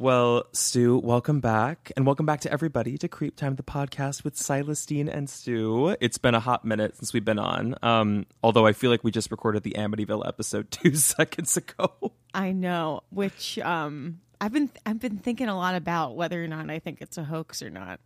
Well, Stu, welcome back. And welcome back to everybody to Creep Time, the podcast with Silas Dean and Stu. It's been a hot minute since we've been on. Um, although I feel like we just recorded the Amityville episode two seconds ago. I know, which um, I've been I've been thinking a lot about whether or not I think it's a hoax or not.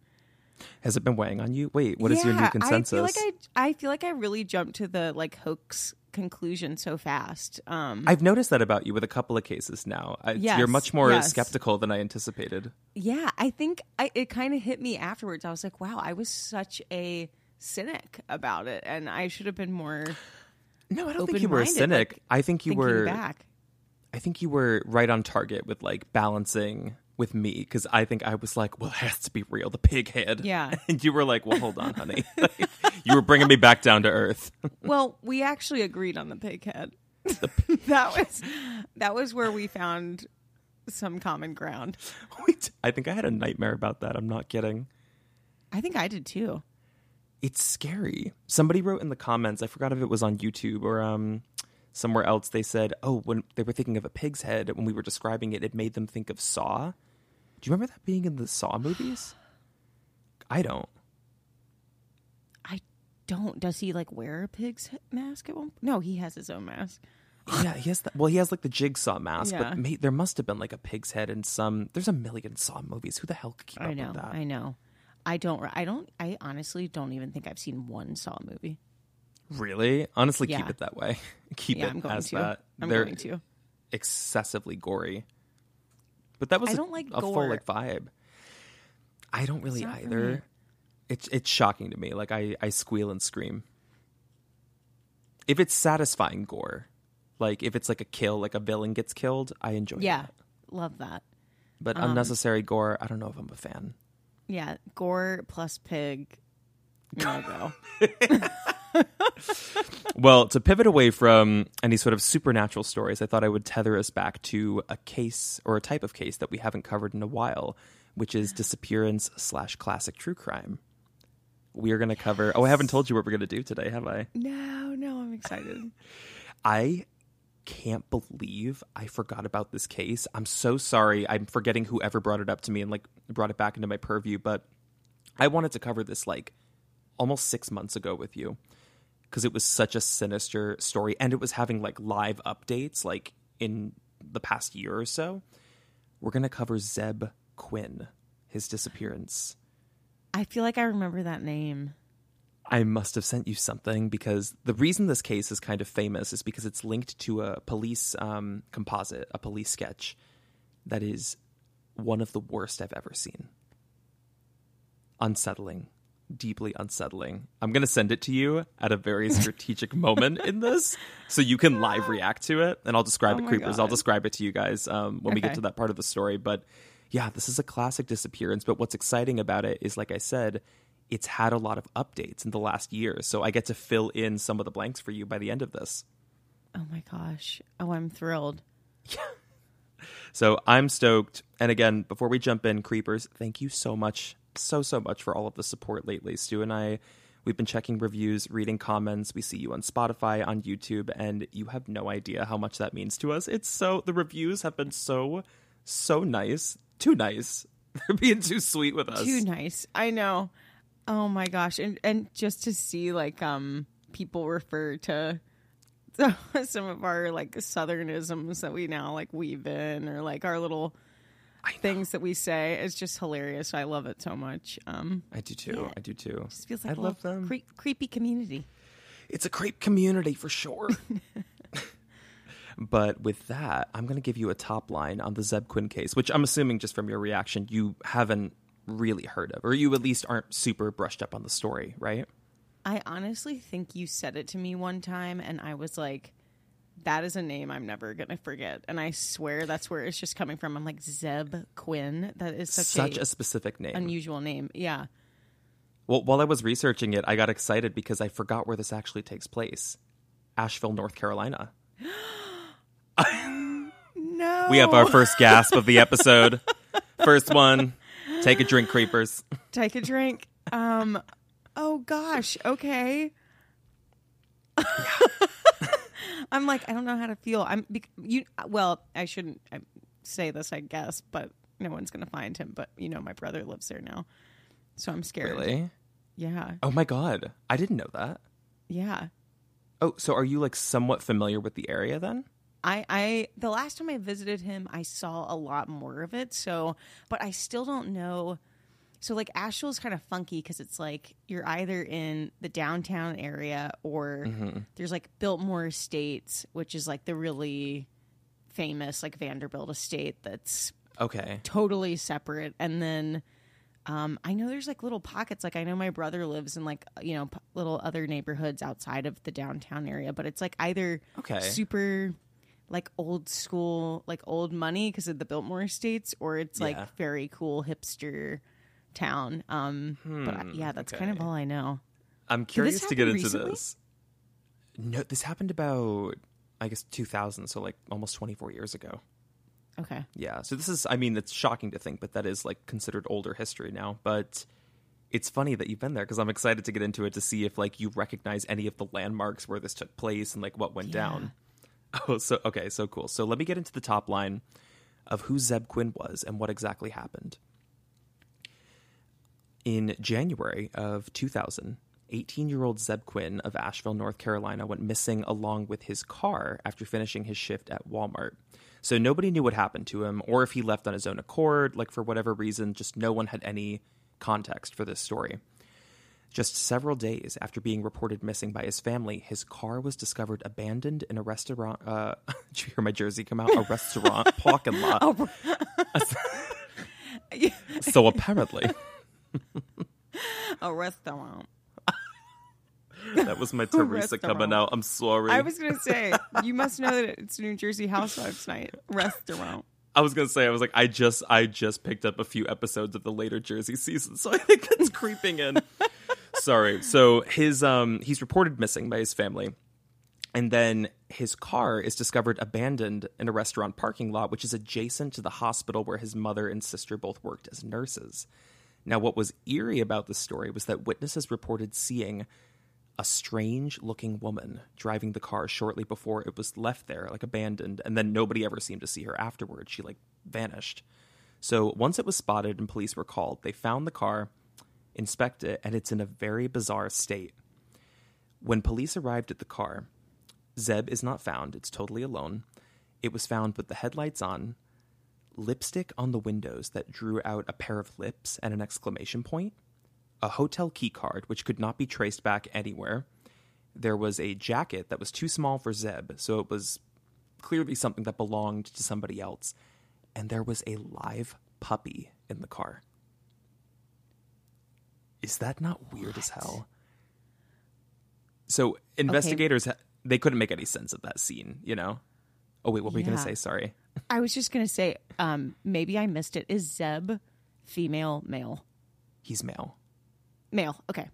Has it been weighing on you? Wait, what is your new consensus? I feel like I I feel like I really jumped to the like hoax conclusion so fast. Um, I've noticed that about you with a couple of cases now. I, Yes, you're much more yes. skeptical than I anticipated. yeah, I think I, it kind of hit me afterwards. I was like, wow, I was such a cynic about it, and I should have been more No, I don't think you were a cynic. like, I think you were. back. I think you were right on target with like balancing with me because I think I was like, well, it has to be real, the pig head. Yeah. And you were like, well, hold on, honey. you were bringing me back down to earth. Well, we actually agreed on the pig head. that was that was where we found some common ground. Wait, I think I had a nightmare about that. I'm not kidding. I think I did too. It's scary. Somebody wrote in the comments, I forgot if it was on YouTube or um somewhere else, they said, oh, when they were thinking of a pig's head, when we were describing it, it made them think of Saw. Do you remember that being in the Saw movies? I don't. I don't. Does he like wear a pig's mask at one? No, he has his own mask. Yeah, he has that. Well, he has like the jigsaw mask, Yeah. but mate, there must have been like a pig's head in some. There's a million Saw movies. Who the hell could keep I up know. with that? I know. I don't. I don't. I honestly don't even think I've seen one Saw movie. Really? Honestly, keep it that way. keep yeah, it I'm going as to. that. I'm They're going to. excessively gory. But that was I a- don't like a full gore. like vibe. I don't really either. It's it's shocking to me. Like I I squeal and scream. If it's satisfying gore, like if it's like a kill, like a villain gets killed, I enjoy Yeah, that. love that. But Um, unnecessary gore, I don't know if I'm a fan. Yeah, gore plus pig. No go. Well, to pivot away from any sort of supernatural stories, I thought I would tether us back to a case or a type of case that we haven't covered in a while, which is disappearance slash classic true crime. We are going to cover. Oh, I haven't told you what we're going to do today, have I? no, no, I'm excited. I can't believe I forgot about this case. I'm so sorry. I'm forgetting whoever brought it up to me and like brought it back into my purview, but I wanted to cover this like almost 6 months ago with you because it was such a sinister story and it was having like live updates like in the past year or so. We're going to cover Zebb Quinn, his disappearance. I feel like I remember that name. I must have sent you something because the reason this case is kind of famous is because it's linked to a police um, composite, a police sketch that is one of the worst I've ever seen. Unsettling, deeply unsettling. I'm going to send it to you at a very strategic moment in this so you can live react to it. And I'll describe Oh it, creepers. I'll describe it to you guys um, when we get to that part of the story. But yeah, this is a classic disappearance. But what's exciting about it is, like I said, it's had a lot of updates in the last year. So I get to fill in some of the blanks for you by the end of this. Oh my gosh. Oh, I'm thrilled. Yeah. So I'm stoked. And again, before we jump in, creepers, thank you so much, so, so much for all of the support lately. Stu and I, we've been checking reviews, reading comments. We see you on Spotify, on YouTube, and you have no idea how much that means to us. It's so, the reviews have been so, so nice. Too nice. They're being too sweet with us. Too nice. I know. Oh my gosh. And and just to see like um people refer to some of our like southernisms that we now like weave in or like our little. Things that we say is just hilarious. I love it so much. Um I do too. Yeah. I do too. just feels like I a love them. cre- creepy community. It's a creep community for sure. but with that, I'm going to give you a top line on the Zebb Quinn case, which I'm assuming just from your reaction, you haven't really heard of, or you at least aren't super brushed up on the story, right? I honestly think you said it to me one time and I was like that is a name I'm never gonna forget, and I swear that's where it's just coming from. I'm like Zebb Quinn. That is such, Such a, a specific name. unusual name. Yeah, well, while I was researching it, I got excited because I forgot where this actually takes place Asheville, North Carolina. no, We have our first gasp of the episode. First one. Take a drink, creepers. take a drink. Um, oh gosh, okay. I'm like I don't know how to feel. I'm bec- you. Well, I shouldn't say this, I guess, but no one's gonna find him. But you know, my brother lives there now, so I'm scared. Really? Yeah, Oh my god. I didn't know that. yeah. Oh, so are you like somewhat familiar with the area then? I, I the last time I visited him, I saw a lot more of it. So, but I still don't know. So, like Asheville is kind of funky because it's like you're either in the downtown area or there's like Biltmore Estates, which is like the really famous like Vanderbilt estate that's Okay. totally separate, and then. Um, I know there's like little pockets. Like I know my brother lives in like you know p- little other neighborhoods outside of the downtown area, but it's like either Okay. super like old school, like old money because of the Biltmore Estates, or it's like Yeah. very cool hipster town. Um, but I- yeah, that's kind of all I know. I'm curious to get into recently? this. No, this happened about I guess 2000, so like almost 24 years ago. Okay, Yeah. So this is I mean, it's shocking to think, but that is like considered older history now, but it's funny that you've been there because I'm excited to get into it to see if like you recognize any of the landmarks where this took place and like what went down. Oh, so okay, so cool. So let me get into the top line of who Zebb Quinn was and what exactly happened. In January of 2000, 18 year old Zebb Quinn of Asheville, North Carolina, went missing along with his car after finishing his shift at Walmart. So nobody knew what happened to him or if he left on his own accord, like for whatever reason, just no one had any context for this story. Just several days after being reported missing by his family, his car was discovered abandoned in a restaurant. Uh, did you hear my jersey come out? A restaurant parking lot. Oh. so apparently, a restaurant. that was my Teresa coming out. I'm sorry. I was gonna say you must know that it's New Jersey Housewives night. Restaurant. I was gonna say I was like I just I just picked up a few episodes of the later Jersey season, so I think it's creeping in. Sorry. So his um he's reported missing by his family. And then his car is discovered abandoned in a restaurant parking lot, which is adjacent to the hospital where his mother and sister both worked as nurses. Now, what was eerie about the story was that witnesses reported seeing a strange looking woman driving the car shortly before it was left there, like abandoned, and then nobody ever seemed to see her afterwards. She like vanished. So once it was spotted and police were called, they found the car, inspect it, and it's in a very bizarre state. When police arrived at the car, Zebb is not found. It's totally alone. It was found with the headlights on, lipstick on the windows that drew out a pair of lips and an exclamation point, a hotel key card which could not be traced back anywhere. There was a jacket that was too small for Zebb, so it was clearly something that belonged to somebody else. And there was a live puppy in the car. Is that not weird as hell? So investigators ha they couldn't make any sense of that scene, you know. Oh wait, what were you going to say? Sorry. I was just gonna say, um, maybe I missed it. Is Zebb female, male, He's male. male? Okay,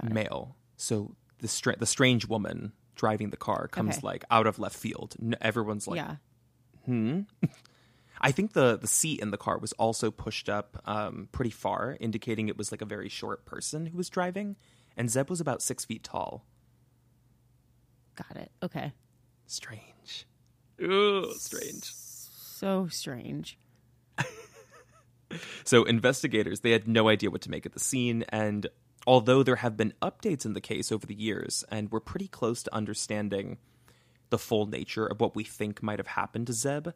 got it. Male. So the stra- the strange woman driving the car comes Okay. like out of left field. N- everyone's like, yeah. I think the the seat in the car was also pushed up um, pretty far, indicating it was like a very short person who was driving. And Zebb was about six feet tall. Got it. Okay. Strange. Ooh, strange. So strange. So investigators they had no idea what to make of the scene, and although there have been updates in the case over the years, and we're pretty close to understanding the full nature of what we think might have happened to Zebb,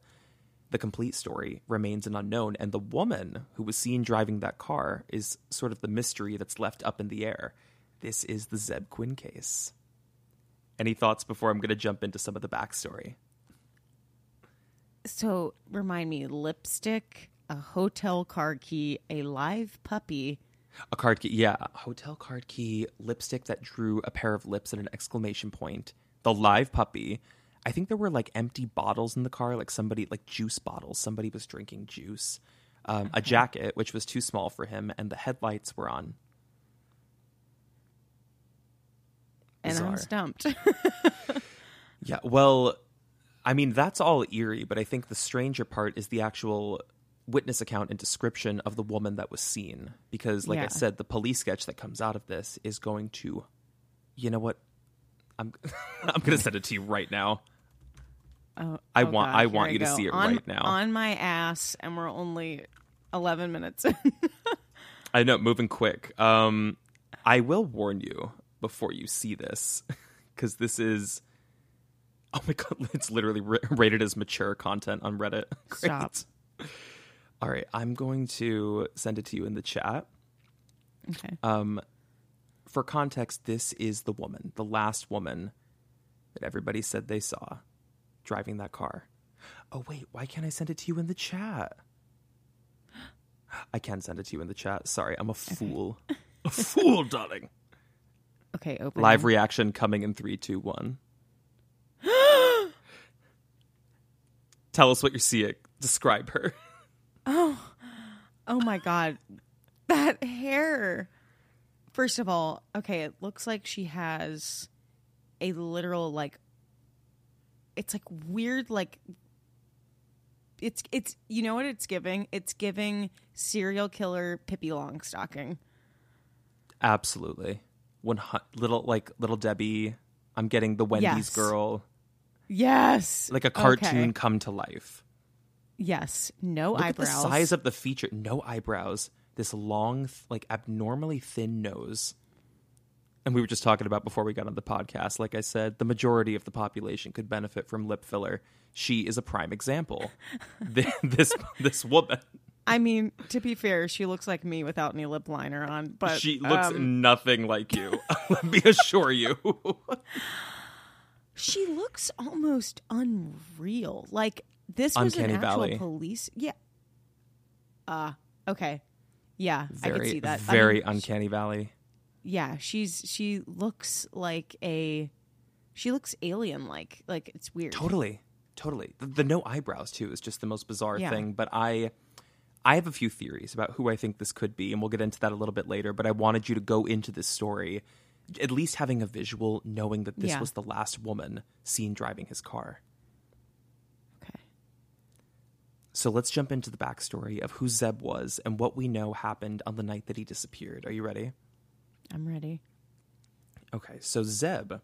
the complete story remains an unknown, and the woman who was seen driving that car is sort of the mystery that's left up in the air. This is the Zebb Quinn case. Any thoughts before I'm going to jump into some of the backstory? So remind me, lipstick, a hotel car key, a live puppy. A card key, yeah. A hotel card key, lipstick that drew a pair of lips and an exclamation point. The live puppy. I think there were like empty bottles in the car, like somebody, like juice bottles. Somebody was drinking juice. Um, A jacket, which was too small for him, and the headlights were on. And I'm Bizarre. stumped. Yeah, well, I mean, that's all eerie, but I think the stranger part is the actual witness account and description of the woman that was seen. Because, like I said, the police sketch that comes out of this is going to, you know what? I'm I'm going to send it to you right now. Oh, I oh want- God, I want you to see it on, right now. On my ass, and we're only 11 minutes in. I know, moving quick. Um, I will warn you before you see this, because this is. Oh my god! It's literally ra- rated as mature content on Reddit. Stop. All right, I'm going to send it to you in the chat. okay. Um, for context, this is the woman, the last woman that everybody said they saw driving that car. Oh wait, why can't I send it to you in the chat? I can send it to you in the chat. Sorry, I'm a fool. a fool, darling. Okay, open. Live reaction coming in three, two, one. Tell us what you're seeing. Describe her. Oh oh my god. That hair. First of all, okay, it looks like she has a literal like it's like weird like it's it's you know what it's giving? It's giving serial killer Pippi Longstocking. Absolutely. One little like little Debbie. I'm getting the Wendy's Yes. girl, Yes. like a cartoon Okay. come to life. Yes. No Look eyebrows. at the size of the feature. No eyebrows. This long, like abnormally thin nose. And we were just talking about before we got on the podcast. Like I said, the majority of the population could benefit from lip filler. She is a prime example. Th- this this woman, I mean, to be fair, she looks like me without any lip liner on, but she looks um, nothing like you. Let me assure you. She looks almost unreal. Like this was Uncanny an actual Valley. police. Yeah. Uh okay. Yeah, I can very, see that. I very mean, sh- uncanny valley. yeah, she's she looks like a she looks alien like. Like it's weird. Totally, totally. The, the no eyebrows too is just the most bizarre Yeah. thing. But I, I have a few theories about who I think this could be, and we'll get into that a little bit later. But I wanted you to go into this story, at least having a visual, knowing that this Yeah. was the last woman seen driving his car. Okay. So let's jump into the backstory of who Zebb was and what we know happened on the night that he disappeared. Are you ready? I'm ready. Okay, so Zebb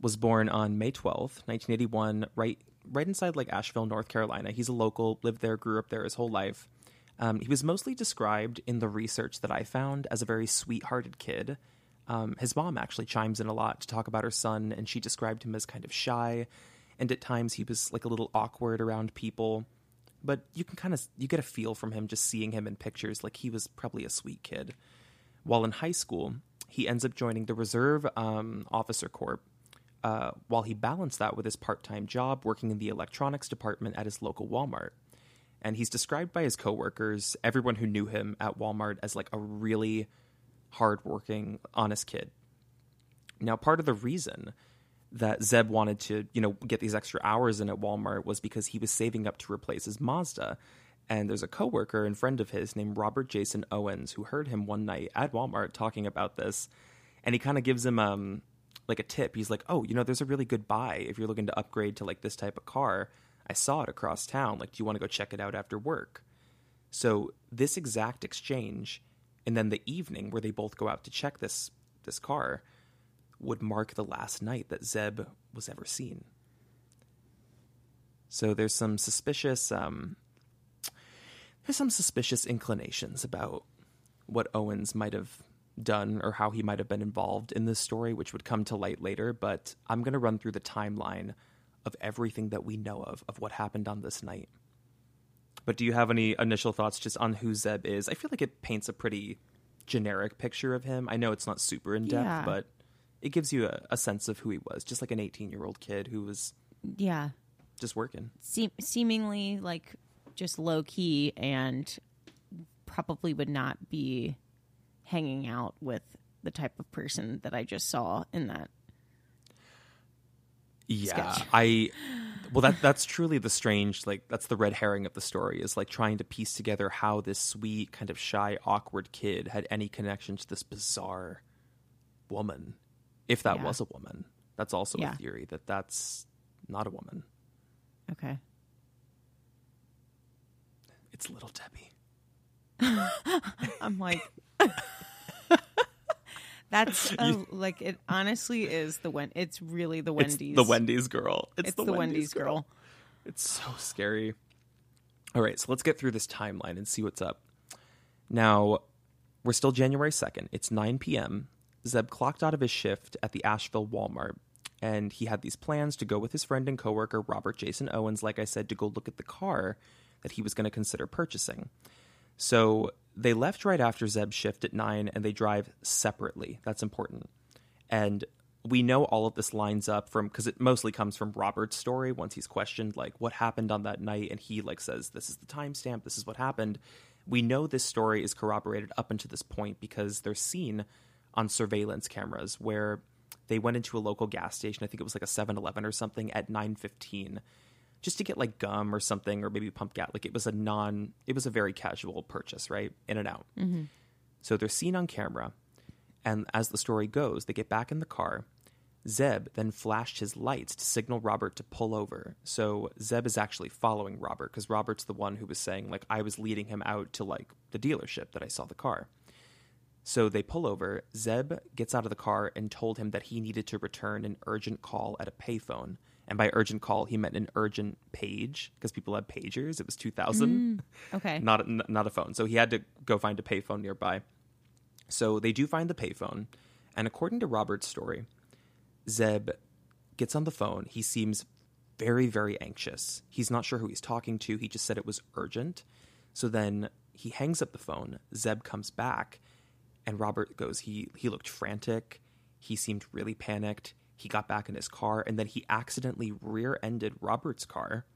was born on May 12th, 1981, right right inside like Asheville, North Carolina. He's a local, lived there, grew up there his whole life. Um, he was mostly described in the research that I found as a very sweet-hearted kid. Um, his mom actually chimes in a lot to talk about her son, and she described him as kind of shy, and at times he was like a little awkward around people. But you can kind of you get a feel from him just seeing him in pictures, like he was probably a sweet kid. While in high school, he ends up joining the Reserve um, Officer Corps. Uh, while he balanced that with his part-time job working in the electronics department at his local Walmart, and he's described by his coworkers, everyone who knew him at Walmart, as like a really hardworking, honest kid. Now, part of the reason that Zebb wanted to, you know, get these extra hours in at Walmart was because he was saving up to replace his Mazda. And there's a coworker and friend of his named Robert Jason Owens who heard him one night at Walmart talking about this, and he kind of gives him um like a tip. He's like, "Oh, you know, there's a really good buy if you're looking to upgrade to like this type of car. I saw it across town. Like, do you want to go check it out after work?" So this exact exchange, and then the evening where they both go out to check this this car, would mark the last night that Zebb was ever seen. So there's some suspicious um, there's some suspicious inclinations about what Owens might have done or how he might have been involved in this story, which would come to light later. But I'm going to run through the timeline of everything that we know of of what happened on this night. But do you have any initial thoughts just on who Zebb is? I feel like it paints a pretty generic picture of him. I know it's not super in depth, Yeah. but it gives you a, a sense of who he was, just like an 18 year old kid who was Yeah. just working. Seem- seemingly like just low key and probably would not be hanging out with the type of person that I just saw in that. Yeah, sketch. I well that that's truly the strange like that's the red herring of the story is like trying to piece together how this sweet kind of shy awkward kid had any connection to this bizarre woman if that Yeah. was a woman. That's also Yeah. a theory that that's not a woman. Okay. It's little Debbie. I'm like That's a, like it honestly is the Wen it's really the It's Wendy's. the Wendy's girl. It's, It's the, Wendy's girl. It's so scary. All right, so let's get through this timeline and see what's up. Now, we're still January 2nd. It's 9 p.m. Zebb clocked out of his shift at the Asheville Walmart, and he had these plans to go with his friend and coworker Robert Jason Owens, like I said, to go look at the car that he was going to consider purchasing. So they left right after Zebb's shift at 9 and they drive separately. That's important. And we know all of this lines up from because it mostly comes from Robert's story. Once he's questioned like what happened on that night and he like says this is the timestamp. This is what happened. We know this story is corroborated up until this point because they're seen on surveillance cameras where they went into a local gas station. I think it was like a 7-eleven or something at 9.15 just to get like gum or something or maybe pump gas like it was a non it was a very casual purchase right in and out mm-hmm. so they're seen on camera and as the story goes they get back in the car Zebb then flashed his lights to signal Robert to pull over. So Zebb is actually following Robert because Robert's the one who was saying, like, I was leading him out to, like, the dealership that I saw the car. So they pull over. Zebb gets out of the car and told him that he needed to return an urgent call at a payphone. And by urgent call, he meant an urgent page because people had pagers. It was 2000. Mm, okay. not, not a phone. So he had to go find a payphone nearby. So they do find the payphone. And according to Robert's story, Zebb gets on the phone. He seems very, very anxious. He's not sure who he's talking to. He just said it was urgent. So then he hangs up the phone. Zebb comes back, and Robert goes, he, he looked frantic. He seemed really panicked. He got back in his car, and then he accidentally rear ended Robert's car.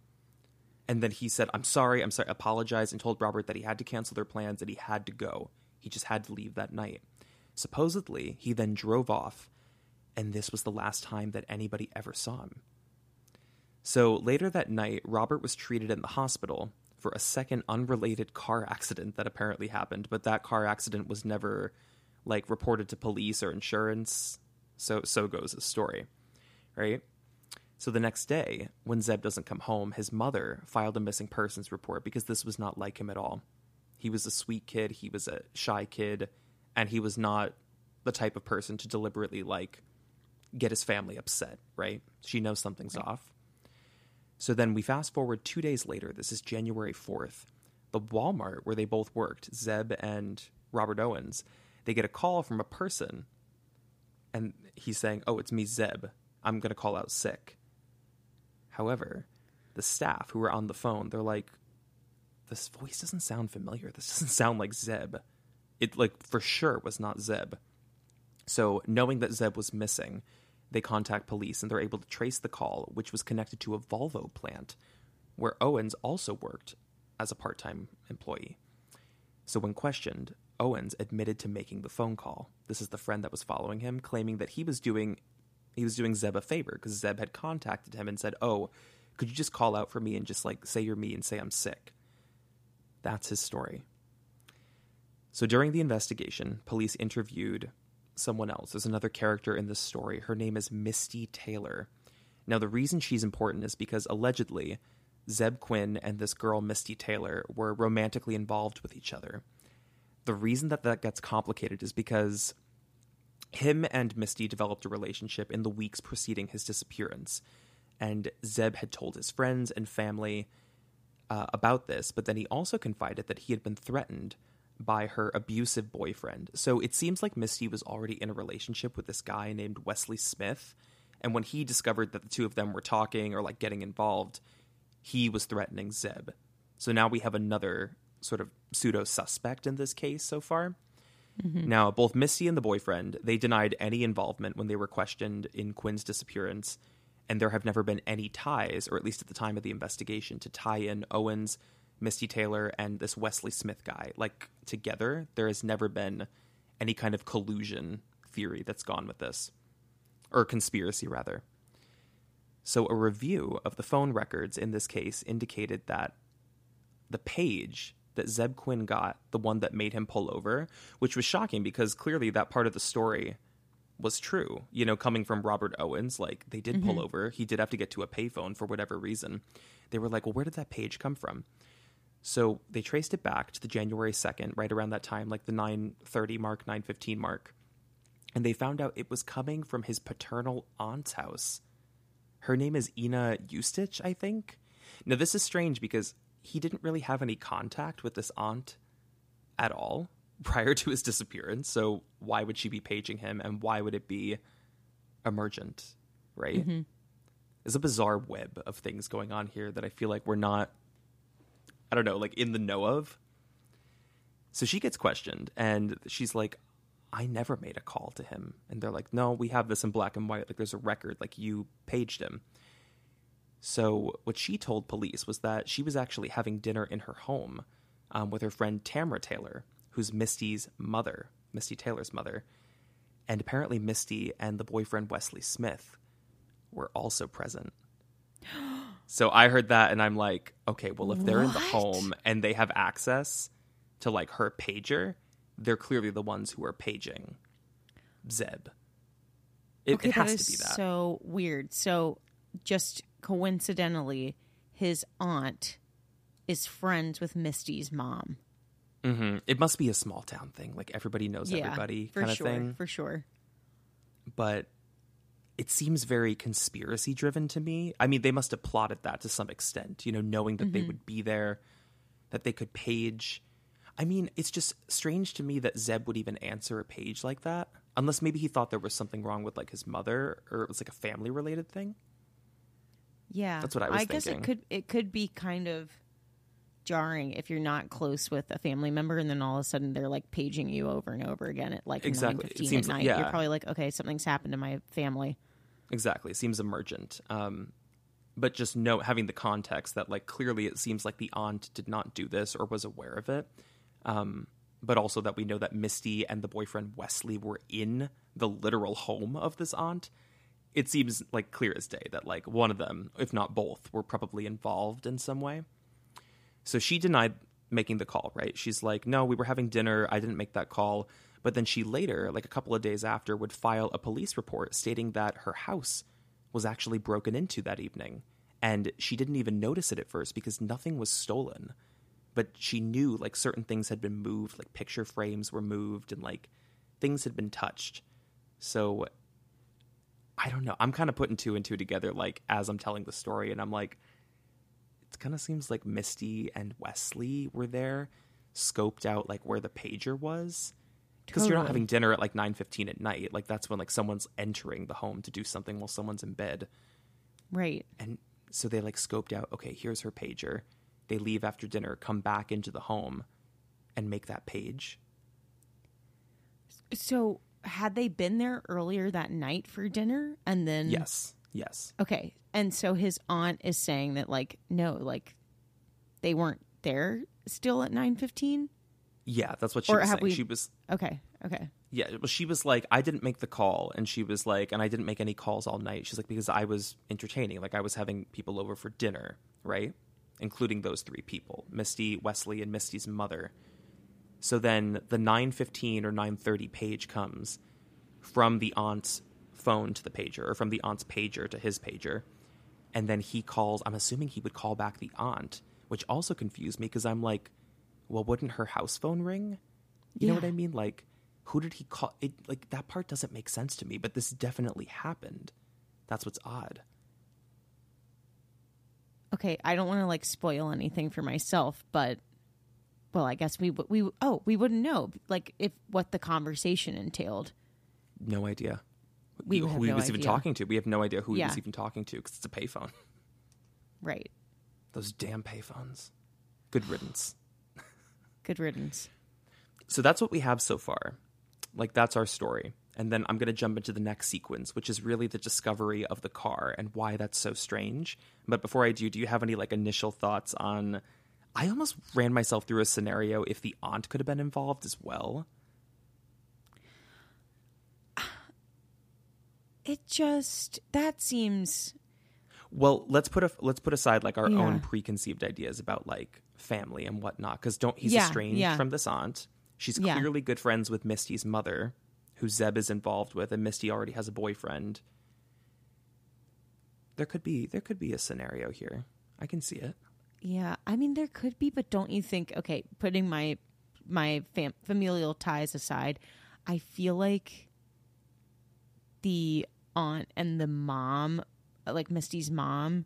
And then he said, I'm sorry, I'm sorry, apologized, and told Robert that he had to cancel their plans, that he had to go. He just had to leave that night. Supposedly, he then drove off and this was the last time that anybody ever saw him. So later that night, Robert was treated in the hospital for a second unrelated car accident that apparently happened, but that car accident was never like reported to police or insurance. So so goes the story. Right? So the next day, when Zebb doesn't come home, his mother filed a missing persons report because this was not like him at all. He was a sweet kid, he was a shy kid, and he was not the type of person to deliberately like get his family upset, right? She knows something's right. off. So then we fast forward two days later. This is January 4th. The Walmart where they both worked, Zebb and Robert Owens, they get a call from a person and he's saying, Oh, it's me, Zebb. I'm going to call out sick. However, the staff who were on the phone, they're like, This voice doesn't sound familiar. This doesn't sound like Zebb. It, like, for sure was not Zebb. So, knowing that Zebb was missing, they contact police and they're able to trace the call, which was connected to a Volvo plant where Owens also worked as a part time employee. So, when questioned, Owens admitted to making the phone call. This is the friend that was following him, claiming that he was doing he was doing Zebb a favor because Zebb had contacted him and said, "Oh, could you just call out for me and just like say you're me and say I'm sick?" That's his story. So during the investigation, police interviewed someone else. There's another character in this story. Her name is Misty Taylor. Now, the reason she's important is because allegedly, Zebb Quinn and this girl, Misty Taylor, were romantically involved with each other. The reason that that gets complicated is because him and Misty developed a relationship in the weeks preceding his disappearance. And Zebb had told his friends and family uh, about this, but then he also confided that he had been threatened by her abusive boyfriend. So it seems like Misty was already in a relationship with this guy named Wesley Smith. And when he discovered that the two of them were talking or like getting involved, he was threatening Zebb. So now we have another sort of pseudo suspect in this case so far. Mm-hmm. Now, both Misty and the boyfriend, they denied any involvement when they were questioned in Quinn's disappearance, and there have never been any ties, or at least at the time of the investigation, to tie in Owens Misty Taylor and this Wesley Smith guy, like together, there has never been any kind of collusion theory that's gone with this, or conspiracy rather. So, a review of the phone records in this case indicated that the page that Zebb Quinn got, the one that made him pull over, which was shocking because clearly that part of the story was true. You know, coming from Robert Owens, like they did mm-hmm. pull over. He did have to get to a payphone for whatever reason. They were like, well, where did that page come from? So they traced it back to the January 2nd, right around that time, like the 930 mark, 915 mark. And they found out it was coming from his paternal aunt's house. Her name is Ina Ustich, I think. Now, this is strange because he didn't really have any contact with this aunt at all prior to his disappearance. So why would she be paging him and why would it be emergent, right? Mm-hmm. There's a bizarre web of things going on here that I feel like we're not I don't know, like in the know of. So she gets questioned and she's like, I never made a call to him. And they're like, no, we have this in black and white. Like there's a record, like you paged him. So what she told police was that she was actually having dinner in her home um, with her friend Tamra Taylor, who's Misty's mother, Misty Taylor's mother. And apparently Misty and the boyfriend Wesley Smith were also present. So I heard that and I'm like, okay, well, if they're in the home and they have access to like her pager, they're clearly the ones who are paging Zebb. It, okay, it has to be that. so weird. So, just coincidentally, his aunt is friends with Misty's mom. hmm It must be a small town thing. Like everybody knows yeah, everybody for kind of sure, thing. for sure. But it seems very conspiracy driven to me. I mean, they must have plotted that to some extent, you know, knowing that Mm-hmm. they would be there, that they could page. I mean, it's just strange to me that Zebb would even answer a page like that. Unless maybe he thought there was something wrong with like his mother or it was like a family related thing. Yeah, That's what I was I guess it could it could be kind of jarring if you're not close with a family member, and then all of a sudden they're like paging you over and over again at like Exactly. nine fifteen at like- night. yeah. You're probably like, okay, something's happened to my family. Exactly. It seems emergent. Um, but just know having the context that like clearly it seems like the aunt did not do this or was aware of it. Um, but also that we know that Misty and the boyfriend Wesley were in the literal home of this aunt. It seems like clear as day that like one of them, if not both, were probably involved in some way. So she denied making the call, right? She's like, no, we were having dinner. I didn't make that call. But then she later, like a couple of days after, would file a police report stating that her house was actually broken into that evening. And she didn't even notice it at first because nothing was stolen. But she knew like certain things had been moved, like picture frames were moved and like things had been touched. So I don't know. I'm kind of putting two and two together like as I'm telling the story and I'm like it kind of seems like Misty and Wesley were there, scoped out like where the pager was. Because you're not having dinner at like nine fifteen at night. Like that's when like someone's entering the home to do something while someone's in bed. Right. And so they like scoped out, okay, here's her pager. They leave after dinner, come back into the home and make that page. So had they been there earlier that night for dinner, and then Yes. Yes. Okay. And so his aunt is saying that like no, like they weren't there still at 9:15? Yeah, that's what she Or was saying. we- She was Okay. Okay. Yeah, well, she was like, I didn't make the call, and she was like, and I didn't make any calls all night. She's like, because I was entertaining, like I was having people over for dinner, right, including those three people, Misty, Wesley, and Misty's mother. So then the nine fifteen or nine thirty page comes from the aunt's phone to the pager, or from the aunt's pager to his pager, and then he calls. I'm assuming he would call back the aunt, which also confused me because I'm like, well, wouldn't her house phone ring? You know what I mean? Like, who did he call? It like that part doesn't make sense to me, but this definitely happened. That's what's odd. Okay, I don't want to like spoil anything for myself, but well, I guess we would we oh, we wouldn't know like if what the conversation entailed. No idea. We who he was even talking to. We have no idea who he was even talking to because it's a payphone. Right. Those damn payphones. Good riddance. Good riddance. So that's what we have so far. Like that's our story. And then I'm going to jump into the next sequence, which is really the discovery of the car and why that's so strange. But before I do, do you have any like initial thoughts on I almost ran myself through a scenario if the aunt could have been involved as well. It just that seems Well, let's put a let's put aside like our Yeah. own preconceived ideas about like family and whatnot because don't he's Yeah, estranged yeah. from this aunt. She's clearly good friends with Misty's mother, who Zebb is involved with, and Misty already has a boyfriend. There could be there could be a scenario here. I can see it. Yeah, I mean there could be, but don't you think? Okay, putting my my fam- familial ties aside, I feel like the aunt and the mom, uh, like Misty's mom,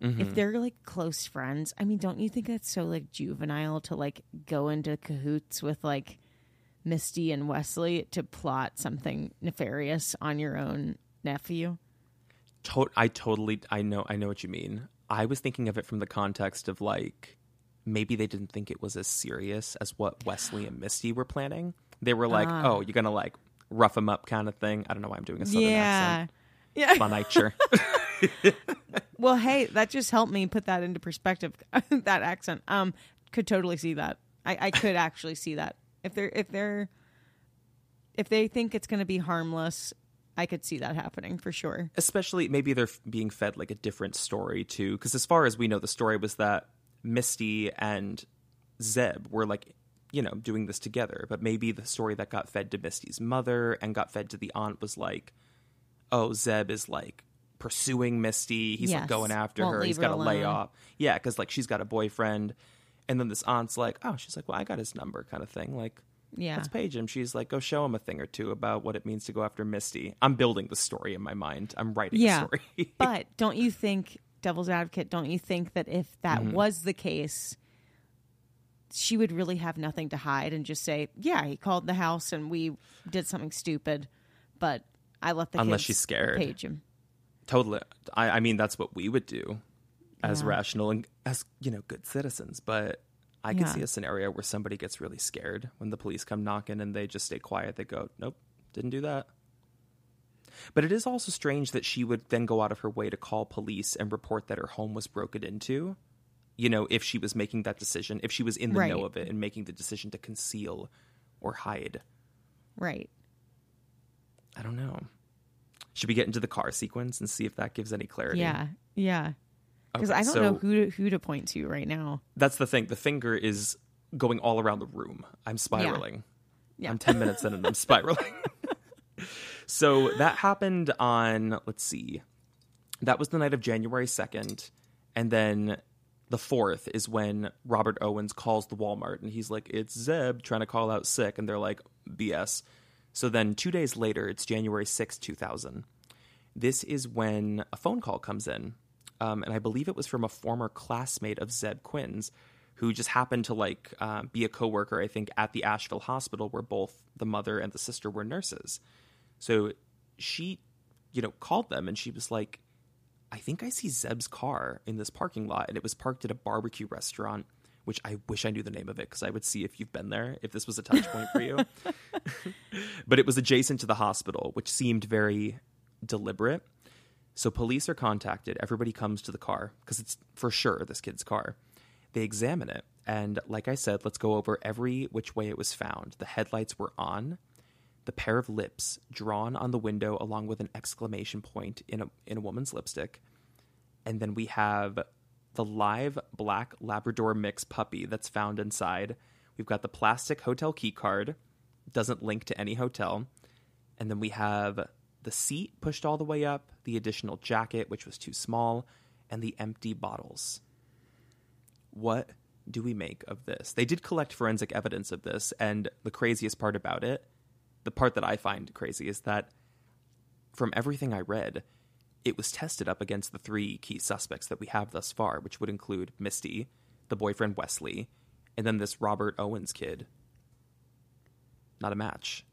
if mm-hmm. they're like close friends, I mean, don't you think that's so like juvenile to like go into cahoots with like Misty and Wesley to plot something nefarious on your own nephew? To- I totally I know I know what you mean. I was thinking of it from the context of like maybe they didn't think it was as serious as what Wesley and Misty were planning. They were like, Ah. "Oh, you're gonna like rough them up kind of thing." I don't know why I'm doing a southern accent. Yeah. By nature. Well, hey, that just helped me put that into perspective. that accent, um, could totally see that. I, I could actually see that if they're if they're if they think it's going to be harmless, I could see that happening for sure. especially maybe they're being fed like a different story too. Because as far as we know the story was that misty and zebb were like you know doing this together. But maybe the story that got fed to misty's mother and got fed to the aunt was like oh zebb is like pursuing misty. He's like going after Won't her. He's got to lay alone. off. Yeah because like she's got a boyfriend. And then this aunt's like oh she's like well i got his number kind of thing. Like Yeah, let's page him. She's like, go show him a thing or two about what it means to go after Misty. I'm building the story in my mind. I'm writing yeah. a story. but don't you think, devil's advocate? Don't you think that if that Mm-hmm. was the case, she would really have nothing to hide and just say, "Yeah, he called the house and we did something stupid," but I let the Unless she's scared. page him. totally. I, I mean, that's what we would do as Yeah. rational and as, you know, good citizens. But I could Yeah. see a scenario where somebody gets really scared when the police come knocking and they just stay quiet. They go, nope, didn't do that. But it is also strange that she would then go out of her way to call police and report that her home was broken into. You know, if she was making that decision, if she was in the know of it and making the decision to conceal or hide. Right. I don't know. Should we get into the car sequence and see if that gives any clarity? Yeah. Yeah. Because Okay, I don't so know who to, who to point to right now. That's the thing. The finger is going all around the room. I'm spiraling. Yeah. I'm 10 minutes in and I'm spiraling. so that happened on, let's see, that was the night of January 2nd. And then the 4th is when Robert Owens calls the Walmart and he's like, it's Zebb trying to call out sick. And they're like, BS. So then two days later, it's January 6th, 2000. This is when a phone call comes in. Um, and I believe it was from a former classmate of Zebb Quinn's who just happened to like uh, be a coworker, I think, at the Asheville hospital where both the mother and the sister were nurses. So she, you know, called them and she was like, I think I see Zebb's car in this parking lot. And it was parked at a barbecue restaurant, which I wish I knew the name of it because I would see if you've been there, if this was a touch point for you. but it was adjacent to the hospital, which seemed very deliberate. So police are contacted. Everybody comes to the car because it's for sure this kid's car. They examine it. And like I said, let's go over every which way it was found. The headlights were on, the pair of lips drawn on the window along with an exclamation point in a, in a woman's lipstick. And then we have the live black Labrador mix puppy that's found inside. We've got the plastic hotel key card, doesn't link to any hotel. And then we have the seat pushed all the way up, the additional jacket, which was too small, and the empty bottles. What do we make of this? They did collect forensic evidence of this, and the craziest part about it, the part that I find crazy, is that from everything I read, it was tested up against the three key suspects that we have thus far, which would include Misty, the boyfriend Wesley, and then this Robert Owens kid. Not a match.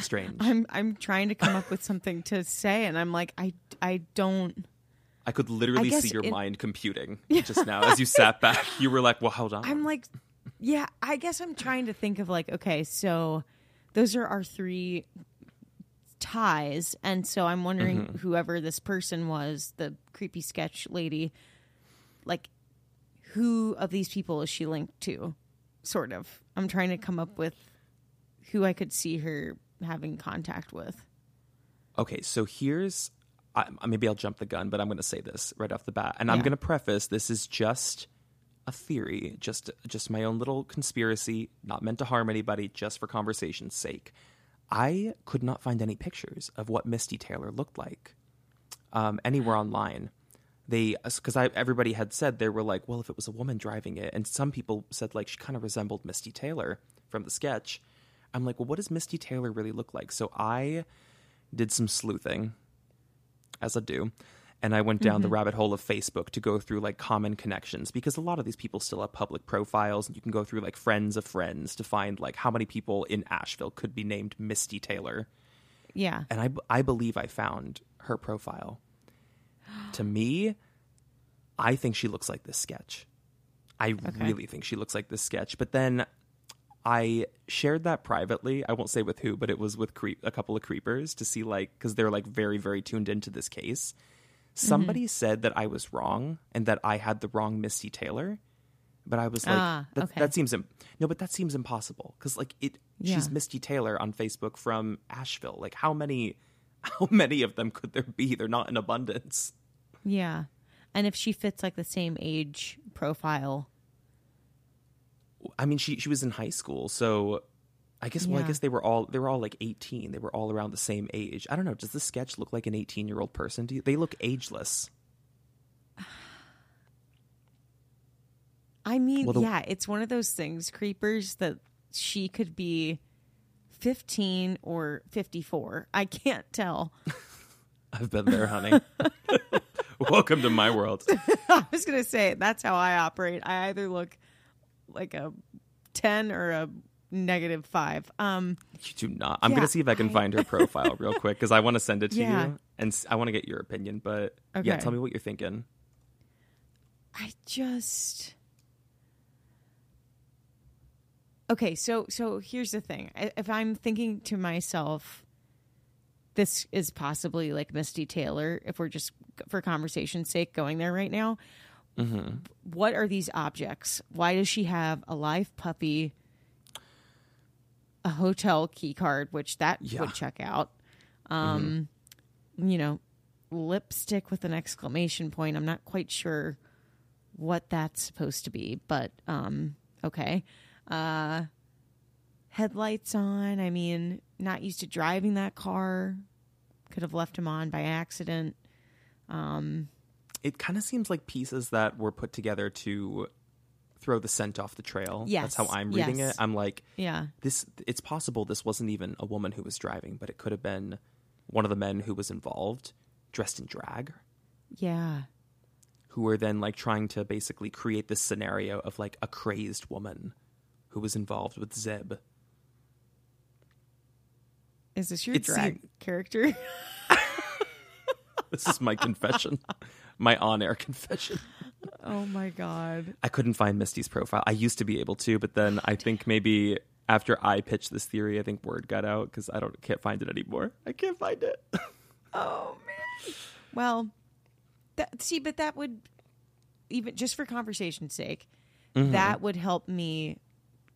Strange. I'm I'm trying to come up with something to say, and I'm like, I I don't. I could literally guess see your it- mind computing just now as you sat back. You were like, "Well, hold on." I'm like, yeah. I guess I'm trying to think of like, okay, so those are our three ties, and so I'm wondering Mm-hmm. whoever this person was, the creepy sketch lady, like, who of these people is she linked to? Sort of. I'm trying to come up with who I could see her having contact with. Okay, so here's I, maybe I'll jump the gun, but I'm going to say this right off the bat, and I'm going to preface this is just a theory, just just my own little conspiracy, not meant to harm anybody, just for conversation's sake. I could not find any pictures of what Misty Taylor looked like um, anywhere online. They because everybody had said they were like, well, if it was a woman driving it, and some people said like she kind of resembled Misty Taylor from the sketch. I'm like, well, what does Misty Taylor really look like? So I did some sleuthing, as I do. And I went down the mm-hmm. rabbit hole of Facebook to go through like common connections because a lot of these people still have public profiles, and you can go through like friends of friends to find like how many people in Asheville could be named Misty Taylor. Yeah. And I, I believe I found her profile. to me, I think she looks like this sketch. I really think she looks like this sketch. But then I shared that privately. I won't say with who, but it was with creep, a couple of creepers to see like because they're like very very tuned into this case. Somebody said that I was wrong and that I had the wrong Misty Taylor, but I was like, Ah, that, okay. that seems Im- no, but that seems impossible because like it, she's Misty Taylor on Facebook from Asheville. Like how many, how many of them could there be? They're not in abundance. Yeah. And if she fits like the same age profile. I mean, she she was in high school, so I guess well, I guess they were all they were all like eighteen. They were all around the same age. I don't know. Does this sketch look like an eighteen year old person? Do you, they look ageless? I mean, Well, the- yeah, it's one of those things, creepers, that she could be 15 or 54. I can't tell. I've been there, honey. Welcome to my world. I was going to say, that's how I operate. I either look like a 10 or a negative 5. Um, You do not. I'm Yeah, gonna see if I can I- find her profile real quick because I want to send it to Yeah. you and I want to get your opinion. But yeah, tell me what you're thinking. I just Okay, so so here's the thing. If I'm thinking to myself this is possibly like Misty Taylor if we're just for conversation's sake going there right now. What are these objects? Why does she have a live puppy, a hotel key card, which that Yeah. would check out. Um, you know, lipstick with an exclamation point. I'm not quite sure what that's supposed to be, but um, okay. Uh, headlights on. I mean, not used to driving that car. Could have left him on by accident. It kind of seems like pieces that were put together to throw the scent off the trail. Yes. that's how I'm reading yes. it. I'm like, Yeah. this. It's possible this wasn't even a woman who was driving, but it could have been one of the men who was involved, dressed in drag. Yeah. who were then like trying to basically create this scenario of like a crazed woman who was involved with Zebb. Is this your It drag seem- character? This is my confession, my on-air confession. oh my god. I couldn't find Misty's profile. I used to be able to, but then I think maybe after I pitched this theory, I think word got out because I don't can't find it anymore. I can't find it. Oh man. Well, that, see, but that would even just for conversation's sake, mm-hmm. that would help me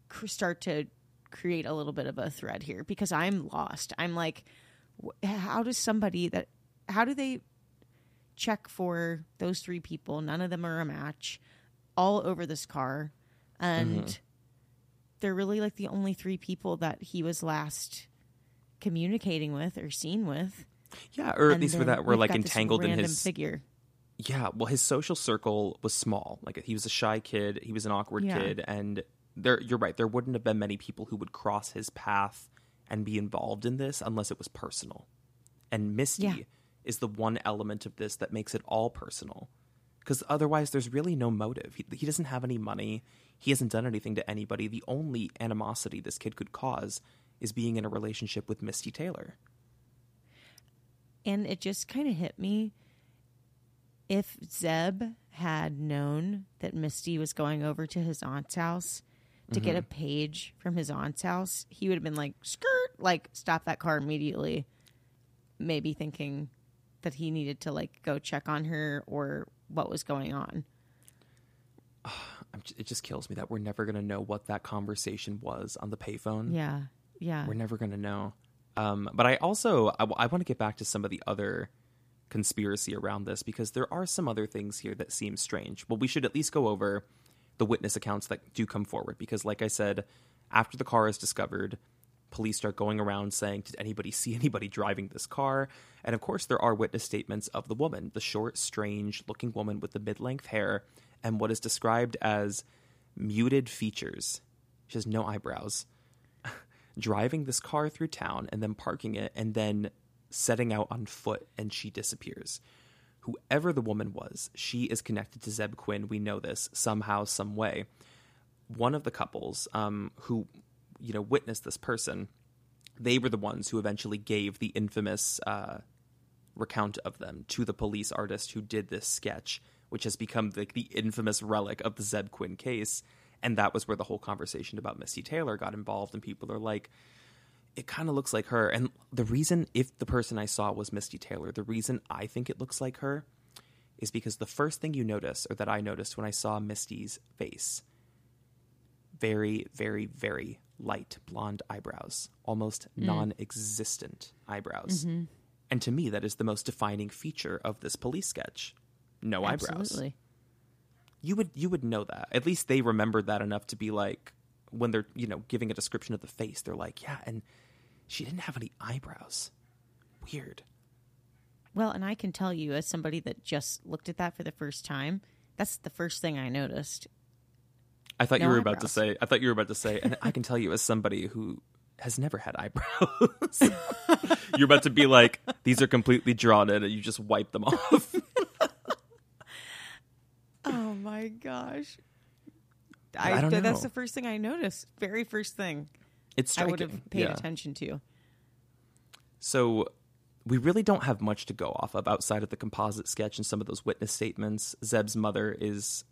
cr- start to create a little bit of a thread here because I'm lost. I'm like, wh- how does somebody that how do they check for those three people? None of them are a match, all over this car, and mm-hmm. they're really like the only three people that he was last communicating with or seen with. Yeah, or at And least for that were like entangled in his figure. Yeah, well, his social circle was small. Like he was a shy kid, he was an awkward Yeah. kid, and there you're right. There wouldn't have been many people who would cross his path and be involved in this unless it was personal. And Misty Yeah. Is the one element of this that makes it all personal. Because otherwise, there's really no motive. He, he doesn't have any money. He hasn't done anything to anybody. The only animosity this kid could cause is being in a relationship with Misty Taylor. And it just kind of hit me. If Zebb had known that Misty was going over to his aunt's house to get Mm-hmm. a page from his aunt's house, he would have been like, skirt, like, stop that car immediately. Maybe thinking that he needed to, like, go check on her or what was going on. It just kills me that we're never going to know what that conversation was on the payphone. Yeah. Yeah. We're never going to know. Um, but I also I, want to get back to some of the other conspiracy around this because there are some other things here that seem strange. Well, we should at least go over the witness accounts that do come forward because, like I said, after the car is discovered, police start going around saying, "Did anybody see anybody driving this car?" And of course, there are witness statements of the woman, the short, strange-looking woman with the mid-length hair and what is described as muted features. She has no eyebrows driving this car through town and then parking it and then setting out on foot and she disappears. Whoever the woman was, she is connected to Zebb Quinn. We know this somehow, some way. One of the couples um, who, you know, witnessed this person, they were the ones who eventually gave the infamous uh, recount of them to the police artist who did this sketch, which has become the, the infamous relic of the Zebb Quinn case. And that was where the whole conversation about Misty Taylor got involved. And people are like, it kind of looks like her. And the reason, if the person I saw was Misty Taylor, the reason I think it looks like her is because the first thing you notice, or that I noticed when I saw Misty's face, very, very, very light blonde eyebrows, almost mm. non existent eyebrows. Mm-hmm. And to me, that is the most defining feature of this police sketch. No Absolutely. eyebrows. You would you would know that. At least they remembered that enough to be like when they're, you know, giving a description of the face, they're like, yeah, and she didn't have any eyebrows. Weird. Well, and I can tell you, as somebody that just looked at that for the first time, that's the first thing I noticed. I thought no you were eyebrows. about to say. I thought you were about to say, and I can tell you, as somebody who has never had eyebrows, you're about to be like, these are completely drawn in, and you just wipe them off. oh my gosh! I, I don't know. That's the first thing I noticed. Very first thing. It's striking. I would have paid yeah. attention to. So we really don't have much to go off of outside of the composite sketch and some of those witness statements. Zebb's mother is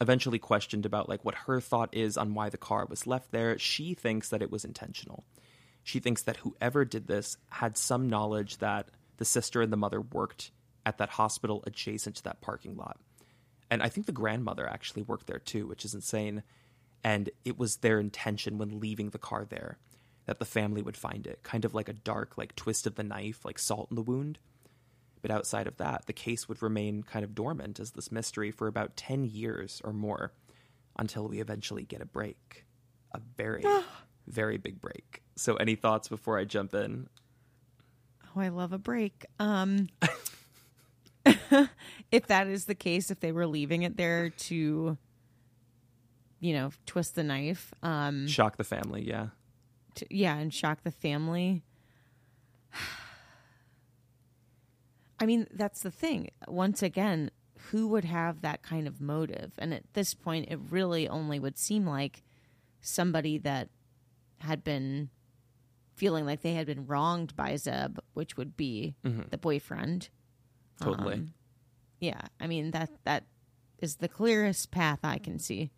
eventually questioned about like what her thought is on why the car was left there. She thinks that it was intentional. She thinks that whoever did this had some knowledge that the sister and the mother worked at that hospital adjacent to that parking lot. And I think the grandmother actually worked there too, which is insane and it was their intention when leaving the car there that the family would find it, kind of like a dark, like twist of the knife, like salt in the wound. But outside of that, the case would remain kind of dormant as this mystery for about 10 years or more until we eventually get a break. A very, very big break. So, any thoughts before I jump in? Oh, I love a break. Um, if that is the case, if they were leaving it there to you know, twist the knife. Um, shock the family, yeah. To, yeah, and shock the family. I mean, that's the thing. Once again, who would have that kind of motive? And at this point, it really only would seem like somebody that had been feeling like they had been wronged by Zebb, which would be mm-hmm. the boyfriend. Totally. Um, yeah, I mean that that is the clearest path I can see.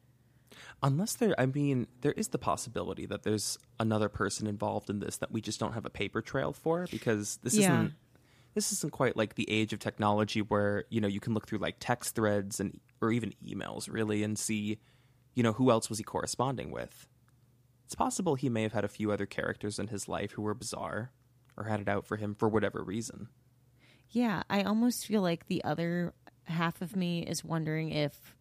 Unless there, I mean, there is the possibility that there's another person involved in this that we just don't have a paper trail for because this yeah. isn't this isn't quite like the age of technology where you know you can look through like text threads and or even emails really and see you know who else was he corresponding with it's possible he may have had a few other characters in his life who were bizarre or had it out for him for whatever reason yeah i almost feel like the other half of me is wondering if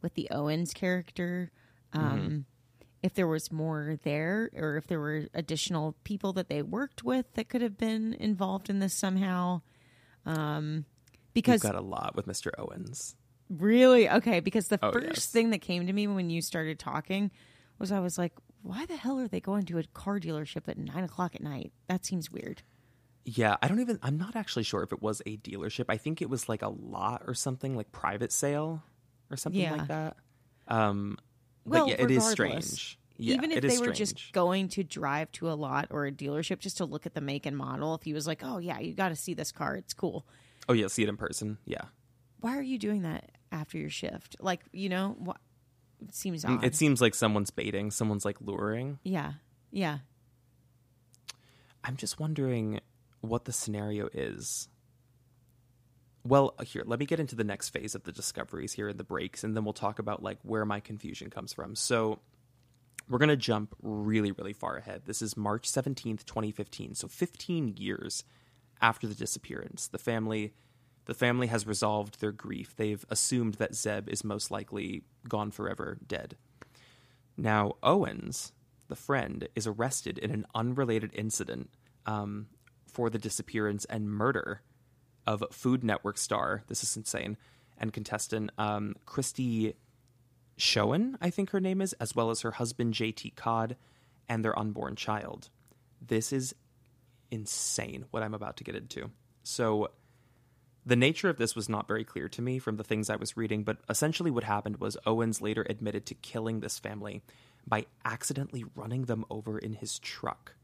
with the owens character um, mm-hmm. If there was more there or if there were additional people that they worked with that could have been involved in this somehow. Um, because You've got a lot with Mr. Owens. Really? Okay. Because the oh, first yes. thing that came to me when you started talking was I was like, why the hell are they going to a car dealership at nine o'clock at night? That seems weird. Yeah, I don't even. I'm not actually sure if it was a dealership. I think it was like a lot or something, like private sale or something yeah. like that. Um, well, yeah, it is strange. Yeah, Even if they were strange. just going to drive to a lot or a dealership just to look at the make and model, if he was like, "Oh yeah, you got to see this car, it's cool." Oh yeah, see it in person. Yeah. Why are you doing that after your shift? Like, you know, what it seems mm, odd. It seems like someone's baiting, someone's like luring. Yeah. Yeah. I'm just wondering what the scenario is well, here, let me get into the next phase of the discoveries here in the breaks, and then we'll talk about like where my confusion comes from. So we're going to jump really, really far ahead. This is March 17th, 2015. So 15 years after the disappearance. The family the family has resolved their grief. They've assumed that Zebb is most likely gone forever, dead. Now, Owens, the friend, is arrested in an unrelated incident um, for the disappearance and murder of Food Network star, this is insane, and contestant um, Christy Schoen, I think her name is, as well as her husband JT Codd and their unborn child. This is insane what I'm about to get into. So, the nature of this was not very clear to me from the things I was reading, but essentially what happened was Owens later admitted to killing this family by accidentally running them over in his truck.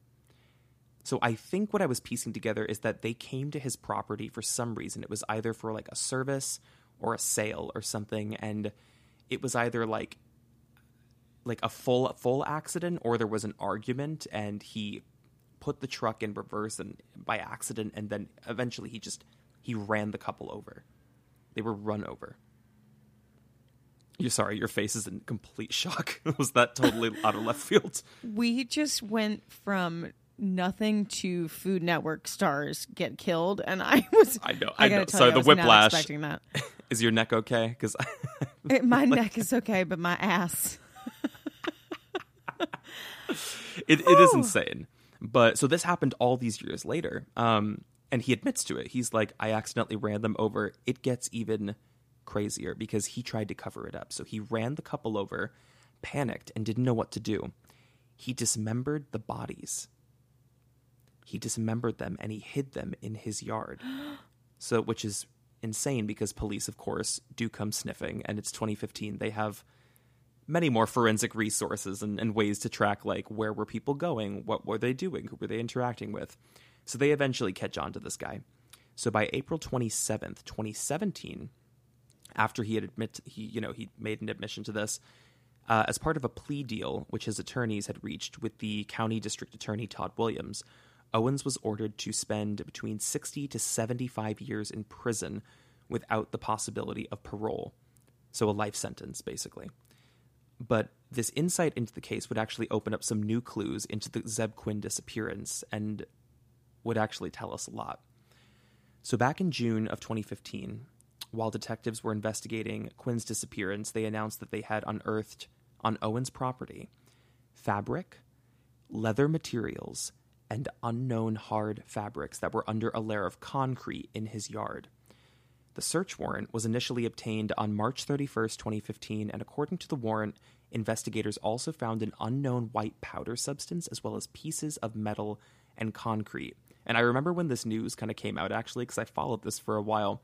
So I think what I was piecing together is that they came to his property for some reason. It was either for like a service or a sale or something and it was either like like a full full accident or there was an argument and he put the truck in reverse and by accident and then eventually he just he ran the couple over. They were run over. You're sorry, your face is in complete shock. was that totally out of left field? We just went from nothing to Food Network stars get killed, and I was. I know. I, I know. So you, I the whiplash. expecting that. Is your neck okay? Because my neck is okay, but my ass. it, it is insane. But so this happened all these years later. Um, and he admits to it. He's like, I accidentally ran them over. It gets even crazier because he tried to cover it up. So he ran the couple over, panicked, and didn't know what to do. He dismembered the bodies. He dismembered them and he hid them in his yard. So, which is insane because police, of course, do come sniffing, and it's 2015. They have many more forensic resources and, and ways to track like where were people going, what were they doing, who were they interacting with. So they eventually catch on to this guy. So by April 27th, 2017, after he had admit he you know he made an admission to this, uh, as part of a plea deal which his attorneys had reached with the county district attorney Todd Williams, Owens was ordered to spend between 60 to 75 years in prison without the possibility of parole. So a life sentence, basically. But this insight into the case would actually open up some new clues into the Zebb Quinn disappearance and would actually tell us a lot. So, back in June of 2015, while detectives were investigating Quinn's disappearance, they announced that they had unearthed on Owen's property fabric, leather materials, and unknown hard fabrics that were under a layer of concrete in his yard. The search warrant was initially obtained on March 31st, 2015, and according to the warrant, investigators also found an unknown white powder substance as well as pieces of metal and concrete. And I remember when this news kind of came out actually, because I followed this for a while.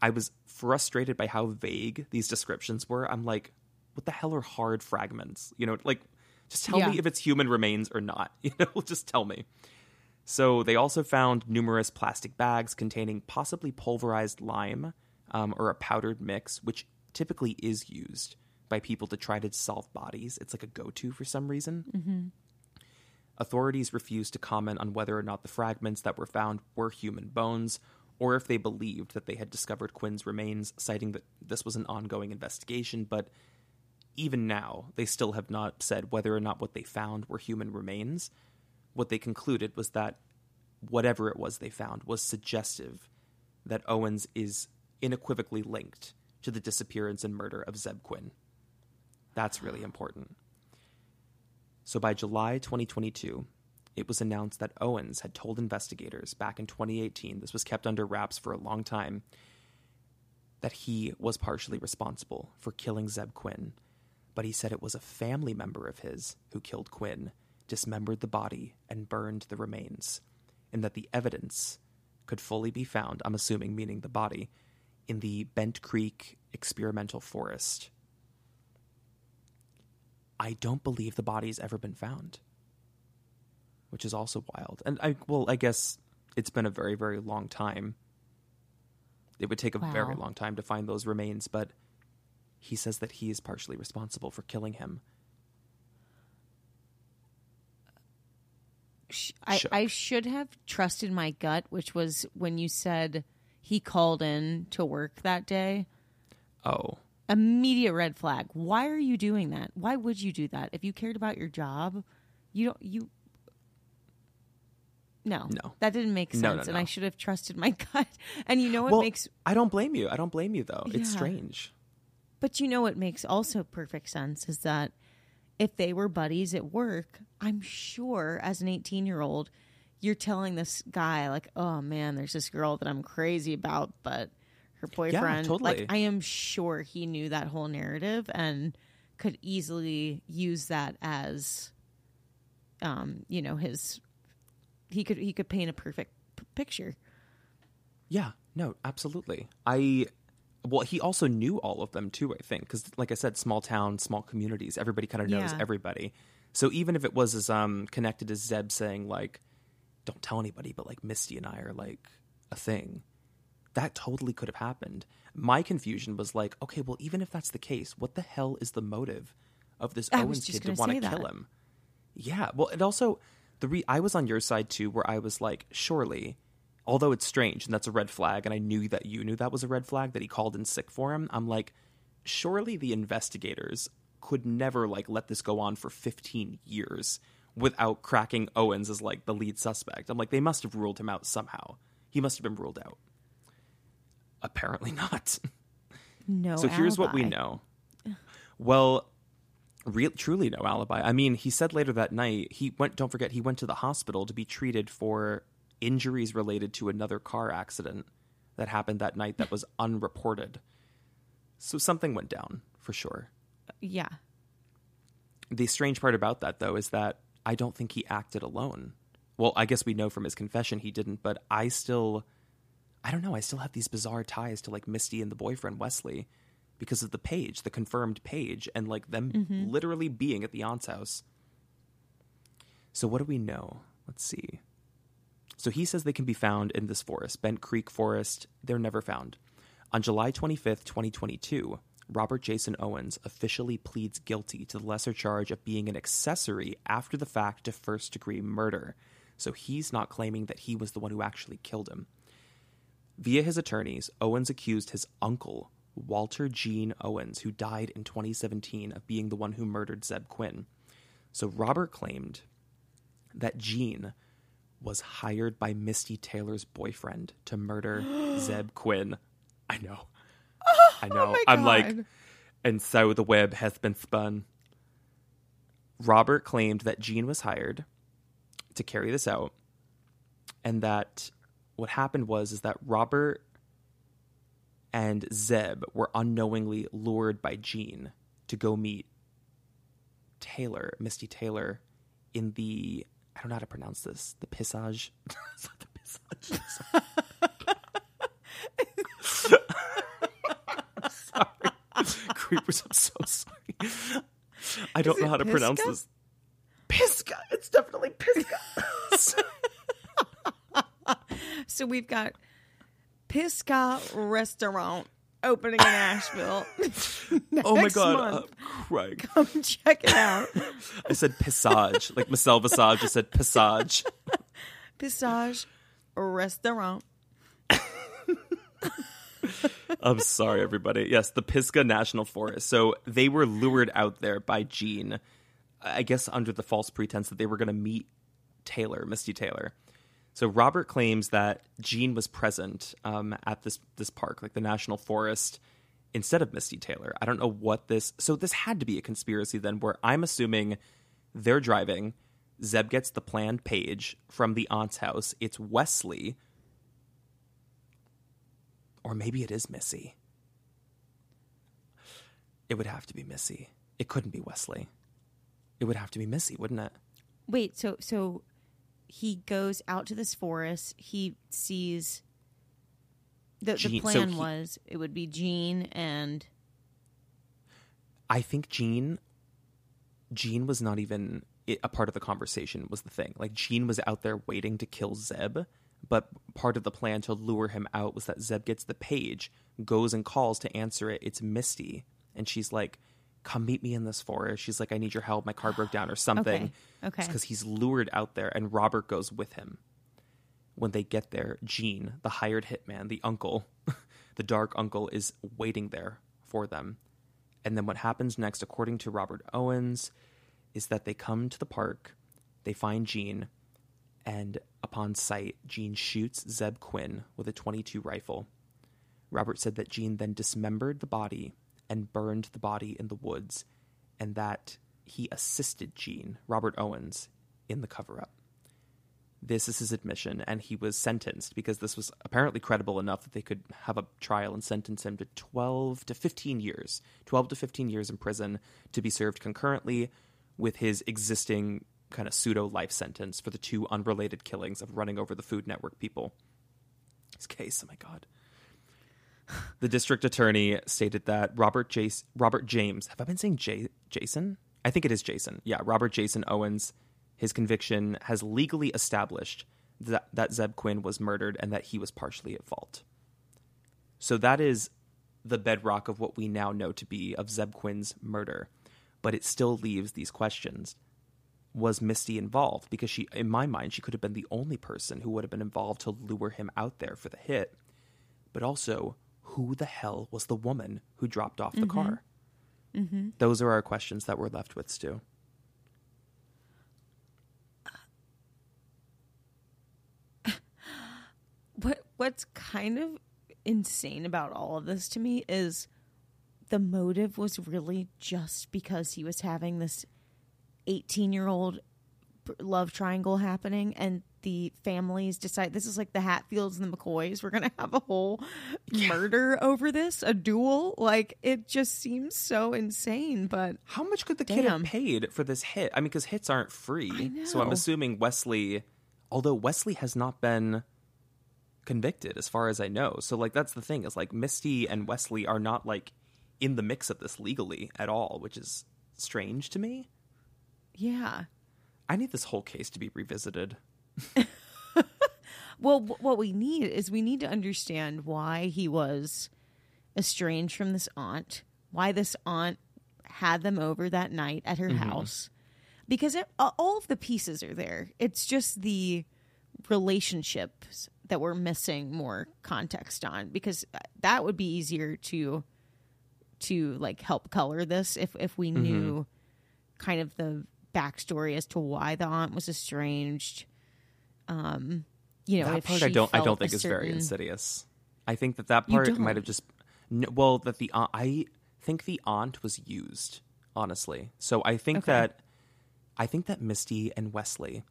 I was frustrated by how vague these descriptions were. I'm like, what the hell are hard fragments? You know, like, just tell Yeah. me if it's human remains or not. You know, just tell me. So they also found numerous plastic bags containing possibly pulverized lime um, or a powdered mix, which typically is used by people to try to dissolve bodies. It's like a go-to for some reason. Authorities refused to comment on whether or not the fragments that were found were human bones, or if they believed that they had discovered Quinn's remains, citing that this was an ongoing investigation. But even now, they still have not said whether or not what they found were human remains. What they concluded was that whatever it was they found was suggestive that Owens is unequivocally linked to the disappearance and murder of Zebb Quinn. That's really important. So by July 2022, it was announced that Owens had told investigators back in 2018, this was kept under wraps for a long time, that he was partially responsible for killing Zebb Quinn. But he said it was a family member of his who killed Quinn, dismembered the body, and burned the remains, and that the evidence could fully be found, I'm assuming, meaning the body, in the Bent Creek experimental forest. I don't believe the body's ever been found, which is also wild. And I, well, I guess it's been a very, very long time. It would take a very long time to find those remains, but he says that he is partially responsible for killing him. I, I should have trusted my gut, which was when you said he called in to work that day. Oh, Immediate red flag. Why are you doing that? Why would you do that? If you cared about your job, you don't you No. No. That didn't make sense No, no, and. I should have trusted my gut. And you know what well, makes I don't blame you. I don't blame you though. It's strange. But you know what makes also perfect sense is that if they were buddies at work, I'm sure as an 18 year old, you're telling this guy, like, oh man, there's this girl that I'm crazy about, but her boyfriend, totally. like, I am sure he knew that whole narrative and could easily use that as, um, you know, his he could he could paint a perfect p- picture. Yeah, no, absolutely. I well, he also knew all of them too. I think because, like I said, small town, small communities, everybody kind of knows Yeah. everybody. So even if it was as um connected as Zebb saying like, "Don't tell anybody," but like Misty and I are like a thing, that totally could have happened. My confusion was like, okay, well, even if that's the case, what the hell is the motive of this I Owens kid to want to kill him? Yeah, well, and also the re- I was on your side too, where I was like, surely, although it's strange and that's a red flag, and I knew that you knew that was a red flag that he called in sick for him. I'm like, surely the investigators could never like let this go on for 15 years without cracking Owens as like the lead suspect. I'm like, they must have ruled him out somehow. He must have been ruled out. Apparently not. No. So here's what we know. Well, real, truly no alibi. I mean, he said later that night he went. Don't forget, he went to the hospital to be treated for injuries related to another car accident that happened that night that was unreported. So something went down for sure. Yeah. The strange part about that, though, is that I don't think he acted alone. Well, I guess we know from his confession he didn't, but I still, I don't know, I still have these bizarre ties to like Misty and the boyfriend Wesley because of the page, the confirmed page, and like them mm-hmm. literally being at the aunt's house. So, what do we know? Let's see. So, he says they can be found in this forest, Bent Creek Forest. They're never found. On July 25th, 2022, Robert Jason Owens officially pleads guilty to the lesser charge of being an accessory after the fact to first degree murder. So he's not claiming that he was the one who actually killed him. Via his attorneys, Owens accused his uncle, Walter Gene Owens, who died in 2017, of being the one who murdered Zebb Quinn. So Robert claimed that Gene was hired by Misty Taylor's boyfriend to murder Zebb Quinn. I know. I oh know. Oh I'm like, and so the web has been spun. Robert claimed that Gene was hired to carry this out, and that what happened was is that Robert and Zebb were unknowingly lured by Gene to go meet Taylor, Misty Taylor, in the I don't know how to pronounce this. The Pissage. It's not the Pissage. I'm sorry. Creepers, I'm so sorry. I don't know how to pronounce this. Pisca. It's definitely Pisca. So we've got Pisca Restaurant opening in Asheville. oh my god, month. uh, Craig. Come check it out. I said Pissage, like Marcel Visage. I said Pissage. Pisage Restaurant. I'm sorry, everybody. Yes, the Pisgah National Forest. So they were lured out there by Gene, I guess under the false pretense that they were going to meet Taylor, Misty Taylor. So Robert claims that Gene was present um, at this this park, like the National Forest, instead of Misty Taylor. I don't know what this. So this had to be a conspiracy then, where I'm assuming they're driving. Zebb gets the planned page from the aunt's house. It's Wesley, or maybe it is Missy. It would have to be Missy. It couldn't be Wesley. It would have to be Missy, wouldn't it? Wait, so so he goes out to this forest. He sees the, the Gene- so plan he- was it would be Gene and I think Gene Gene was not even a part of the conversation was the thing. Like Gene was out there waiting to kill Zebb, but part of the plan to lure him out was that Zebb gets the page, goes and calls to answer it. It's Misty, and she's like, "Come meet me in this forest." She's like, "I need your help. My car broke down or something." Okay. because he's lured out there, and Robert goes with him. When they get there, Gene, the hired hitman, the uncle, the dark uncle, is waiting there for them. And then what happens next, according to Robert Owens, is that they come to the park, they find Gene, and upon sight, Gene shoots Zebb Quinn with a 22 rifle. Robert said that Gene then dismembered the body and burned the body in the woods, and that he assisted Gene, Robert Owens, in the cover up. This is his admission, and he was sentenced because this was apparently credible enough that they could have a trial and sentence him to 12 to 15 years. 12 to 15 years in prison to be served concurrently with his existing kind of pseudo life sentence for the two unrelated killings of running over the Food Network people. This case, oh my god. The district attorney stated that Robert Jace, Robert James, have I been saying J- Jason? I think it is Jason. Yeah, Robert Jason Owens, his conviction has legally established that, that Zebb Quinn was murdered and that he was partially at fault. So that is the bedrock of what we now know to be of Zebb Quinn's murder. But it still leaves these questions. Was Misty involved? Because she, in my mind, she could have been the only person who would have been involved to lure him out there for the hit. But also, who the hell was the woman who dropped off the car? Mm-hmm. Those are our questions that we're left with, Stu. what what's kind of insane about all of this to me is the motive was really just because he was having this 18 year old love triangle happening and the families decide this is like the Hatfields and the McCoys. We're gonna have a whole yeah. murder over this, a duel. Like it just seems so insane. But how much could the damn. kid have paid for this hit? I mean, because hits aren't free. So I'm assuming Wesley, although Wesley has not been convicted as far as I know. So like that's the thing is like Misty and Wesley are not like in the mix of this legally at all, which is strange to me. Yeah. I need this whole case to be revisited. well, what we need is we need to understand why he was estranged from this aunt, why this aunt had them over that night at her mm-hmm. house. Because it, all of the pieces are there. It's just the relationships that we're missing more context on because that would be easier to to like help color this if if we mm-hmm. knew kind of the backstory as to why the aunt was estranged. Um, you know, that part I don't I don't think is certain... very insidious. I think that that part might have just well that the aunt I think the aunt was used honestly. So I think okay. that I think that Misty and Wesley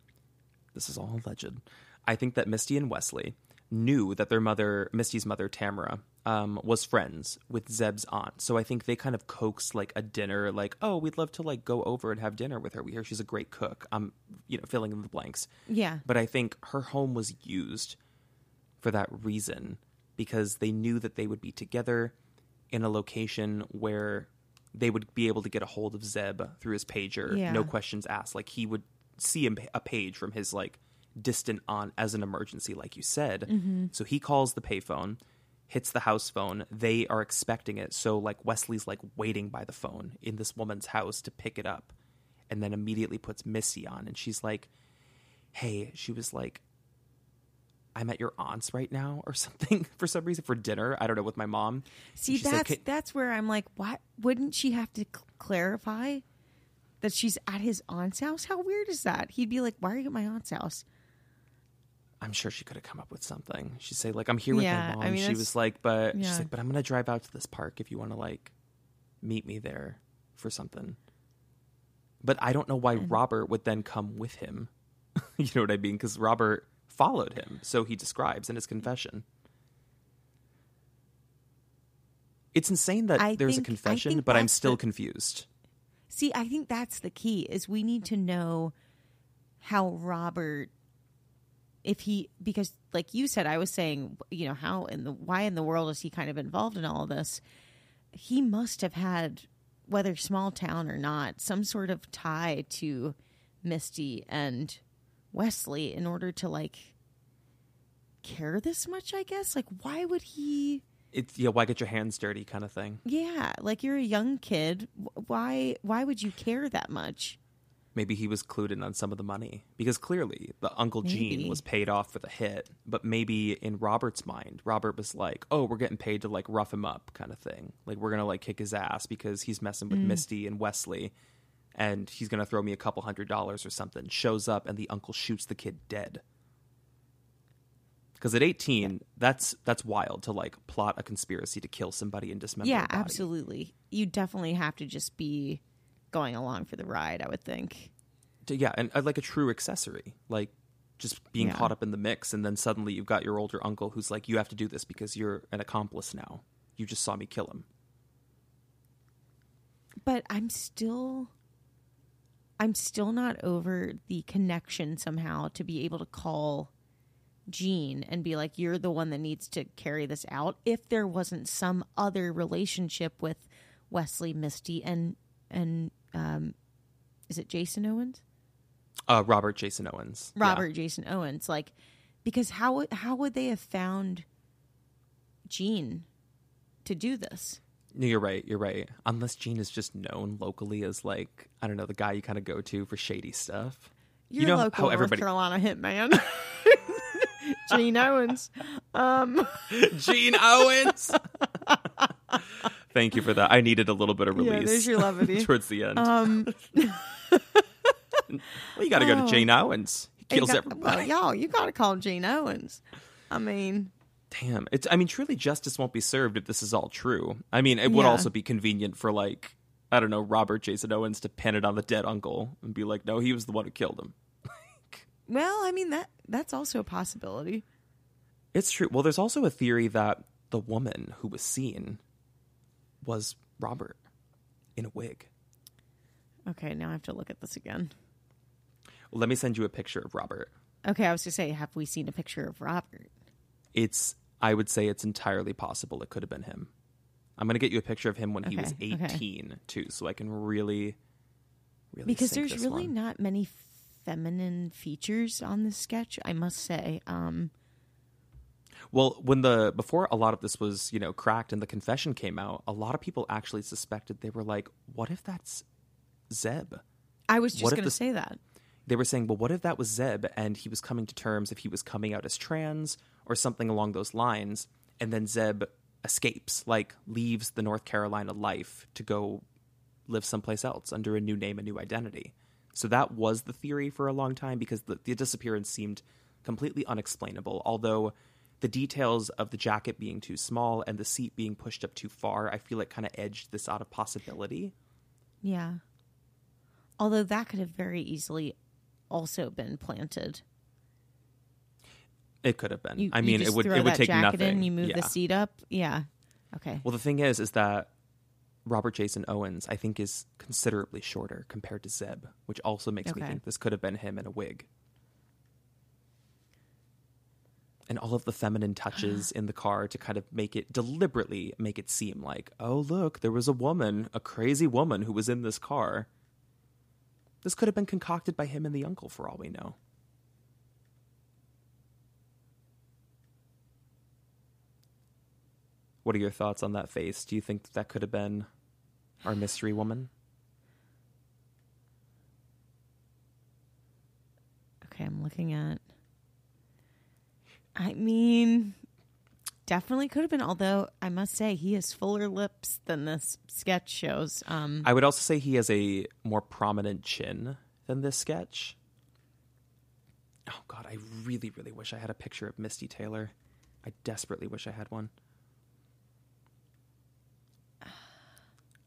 this is all alleged I think that Misty and Wesley knew that their mother, Misty's mother, Tamara, um, was friends with Zebb's aunt. So I think they kind of coaxed like a dinner, like, oh, we'd love to like go over and have dinner with her. We hear she's a great cook. I'm, you know, filling in the blanks. Yeah. But I think her home was used for that reason because they knew that they would be together in a location where they would be able to get a hold of Zebb through his pager, yeah. no questions asked. Like he would see a page from his like distant on as an emergency, like you said. Mm-hmm. So he calls the payphone, hits the house phone. They are expecting it. So like Wesley's like waiting by the phone in this woman's house to pick it up, and then immediately puts Missy on, and she's like, "Hey," she was like. I'm at your aunt's right now, or something for some reason for dinner. I don't know with my mom. See, that's said, that's where I'm like, why wouldn't she have to cl- clarify that she's at his aunt's house? How weird is that? He'd be like, "Why are you at my aunt's house?" I'm sure she could have come up with something. She'd say like, "I'm here with yeah, my mom." I mean, she was like, "But yeah. she's like, but I'm gonna drive out to this park if you want to like meet me there for something." But I don't know why and... Robert would then come with him. you know what I mean? Because Robert followed him, so he describes in his confession. It's insane that I there's think, a confession, but I'm still the... confused. See, I think that's the key is we need to know how Robert if he because like you said i was saying you know how in the why in the world is he kind of involved in all of this? He must have had whether small town or not some sort of tie to misty and wesley in order to like care this much i guess? Like why would he it's yeah why get your hands dirty kind of thing. Yeah like you're a young kid. Why why would you care that much maybe he was clued in on some of the money because clearly the uncle maybe. gene was paid off for the hit but maybe in robert's mind robert was like oh we're getting paid to like rough him up kind of thing like we're gonna like kick his ass because he's messing with mm. misty and wesley and he's gonna throw me a couple hundred dollars or something shows up and the uncle shoots the kid dead because at 18 yeah. that's that's wild to like plot a conspiracy to kill somebody and dismember yeah absolutely you definitely have to just be going along for the ride. I would think. Yeah, and uh, like a true accessory, like just being yeah. caught up in the mix, and then suddenly you've got your older uncle who's like, "You have to do this because you're an accomplice now. You just saw me kill him." But I'm still. I'm still not over the connection somehow to be able to call Gene and be like, you're the one that needs to carry this out. If there wasn't some other relationship with Wesley, Misty, and and um, is it Jason Owens? Uh, Robert Jason Owens. Yeah. Robert Jason Owens, like because how would how would they have found Gene to do this? No, you're right. You're right. Unless Gene is just known locally as like I don't know the guy you kind of go to for shady stuff. You're you know local how North everybody Carolina hitman, Gene Owens. Um, Gene Owens. Thank you for that. I needed a little bit of yeah, release there's your levity. towards the end. Um, well, you got to go to oh. Gene Owens. He kills got- everybody. well, y'all, you got to call Gene Owens. I mean, Damn. It's. I mean, truly, justice won't be served if this is all true. I mean, it would also be convenient for like I don't know Robert Jason Owens to pin it on the dead uncle and be like, no, he was the one who killed him. well, I mean that that's also a possibility. It's true. Well, there's also a theory that the woman who was seen was Robert in a wig. Okay, now I have to look at this again. Let me send you a picture of Robert. Okay, I was to say, have we seen a picture of Robert? It's I would say it's entirely possible it could have been him. I'm going to get you a picture of him when he was Okay, okay. 18 too so I can really really Because sink there's this really one. not many feminine features on this sketch, I must say. Um, Well, when the before a lot of this was, you know, cracked and the confession came out, a lot of people actually suspected they were like, what if that's Zebb? I was just going to say that. They were saying, well, what if that was Zebb and he was coming to terms if he was coming out as trans or something along those lines, and then Zebb escapes, like leaves the North Carolina life to go live someplace else under a new name, a new identity. So that was the theory for a long time because the, the disappearance seemed completely unexplainable. Although the details of the jacket being too small and the seat being pushed up too far, I feel like kind of edged this out of possibility. Yeah. Although that could have very easily also been planted. It could have been. You, I mean, it would it would take jacket nothing. in, you move yeah. the seat up. Yeah. Okay. Well, the thing is, is that Robert Jason Owens, I think, is considerably shorter compared to Zebb, which also makes me think this could have been him in a wig. And all of the feminine touches in the car to kind of make it deliberately make it seem like, oh, look, there was a woman, a crazy woman who was in this car. This could have been concocted by him and the uncle, for all we know. What are your thoughts on that face? Do you think that, that could have been our mystery woman? Okay, I'm looking at. I mean, definitely could have been. Although I must say, he has fuller lips than this sketch shows. Um, I would also say he has a more prominent chin than this sketch. Oh god, I really, really wish I had a picture of Misty Taylor. I desperately wish I had one.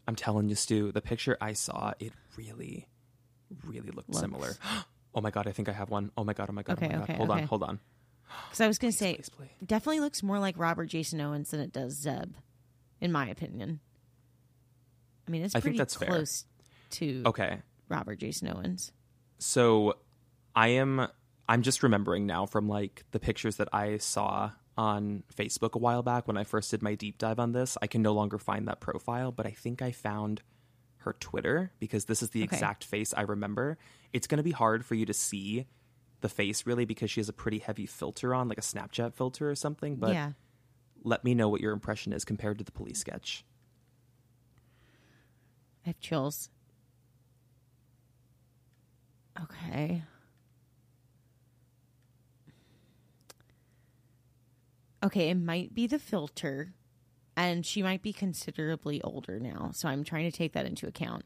I'm telling you, Stu, the picture I saw, it really, really looked Looks- similar. Oh my god, I think I have one. Oh my god, oh my god, Okay, oh my god. okay, hold on, hold on. Because I was going to say, Please, please. definitely looks more like Robert Jason Owens than it does Zebb, in my opinion. I mean, it's I pretty that's fair. close to Okay. Robert Jason Owens. So I am I'm just remembering now from like the pictures that I saw on Facebook a while back when I first did my deep dive on this. I can no longer find that profile, but I think I found her Twitter because this is the Okay. exact face I remember. It's going to be hard for you to see the face really because she has a pretty heavy filter on, like a Snapchat filter or something, but yeah. let me know what your impression is compared to the police sketch. I have chills. Okay. Okay, it might be the filter, and she might be considerably older now, so I'm trying to take that into account.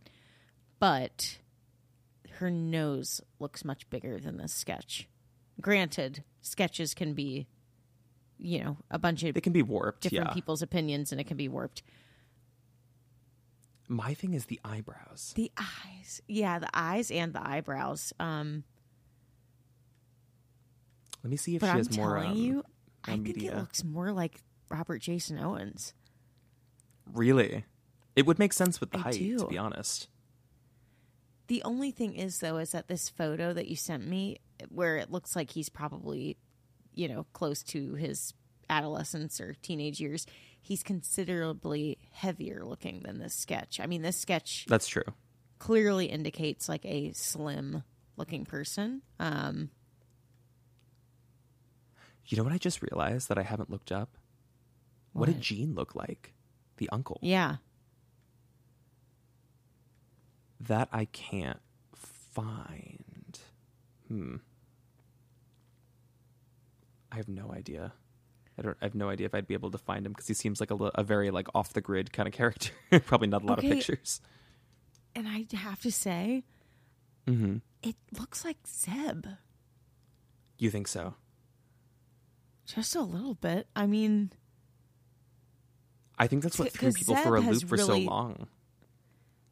But her nose looks much bigger than this sketch. Granted, sketches can be, you know, a bunch of They can be warped, different yeah. people's opinions, and it can be warped. My thing is the eyebrows. The eyes, yeah, the eyes and the eyebrows. Um, Let me see if she I'm has more telling um, you, I more think media. it looks more like Robert Jason Owens. Really? It would make sense with the I height, to be honest. The only thing is, though, is that this photo that you sent me, where it looks like he's probably, you know, close to his adolescence or teenage years, he's considerably heavier looking than this sketch. I mean, this sketch That's true. clearly indicates like a slim looking person. Um, You know what I just realized that I haven't looked up? What, did What? Gene look like? The uncle. yeah. That I can't find. Hmm. I have no idea. I don't. I have no idea if I'd be able to find him because he seems like a, a very like off the grid kind of character. Probably not a lot Okay. of pictures. And I have to say, Mm-hmm. it looks like Zebb You think so? just a little bit. I mean, I think that's what threw people for a loop for so long.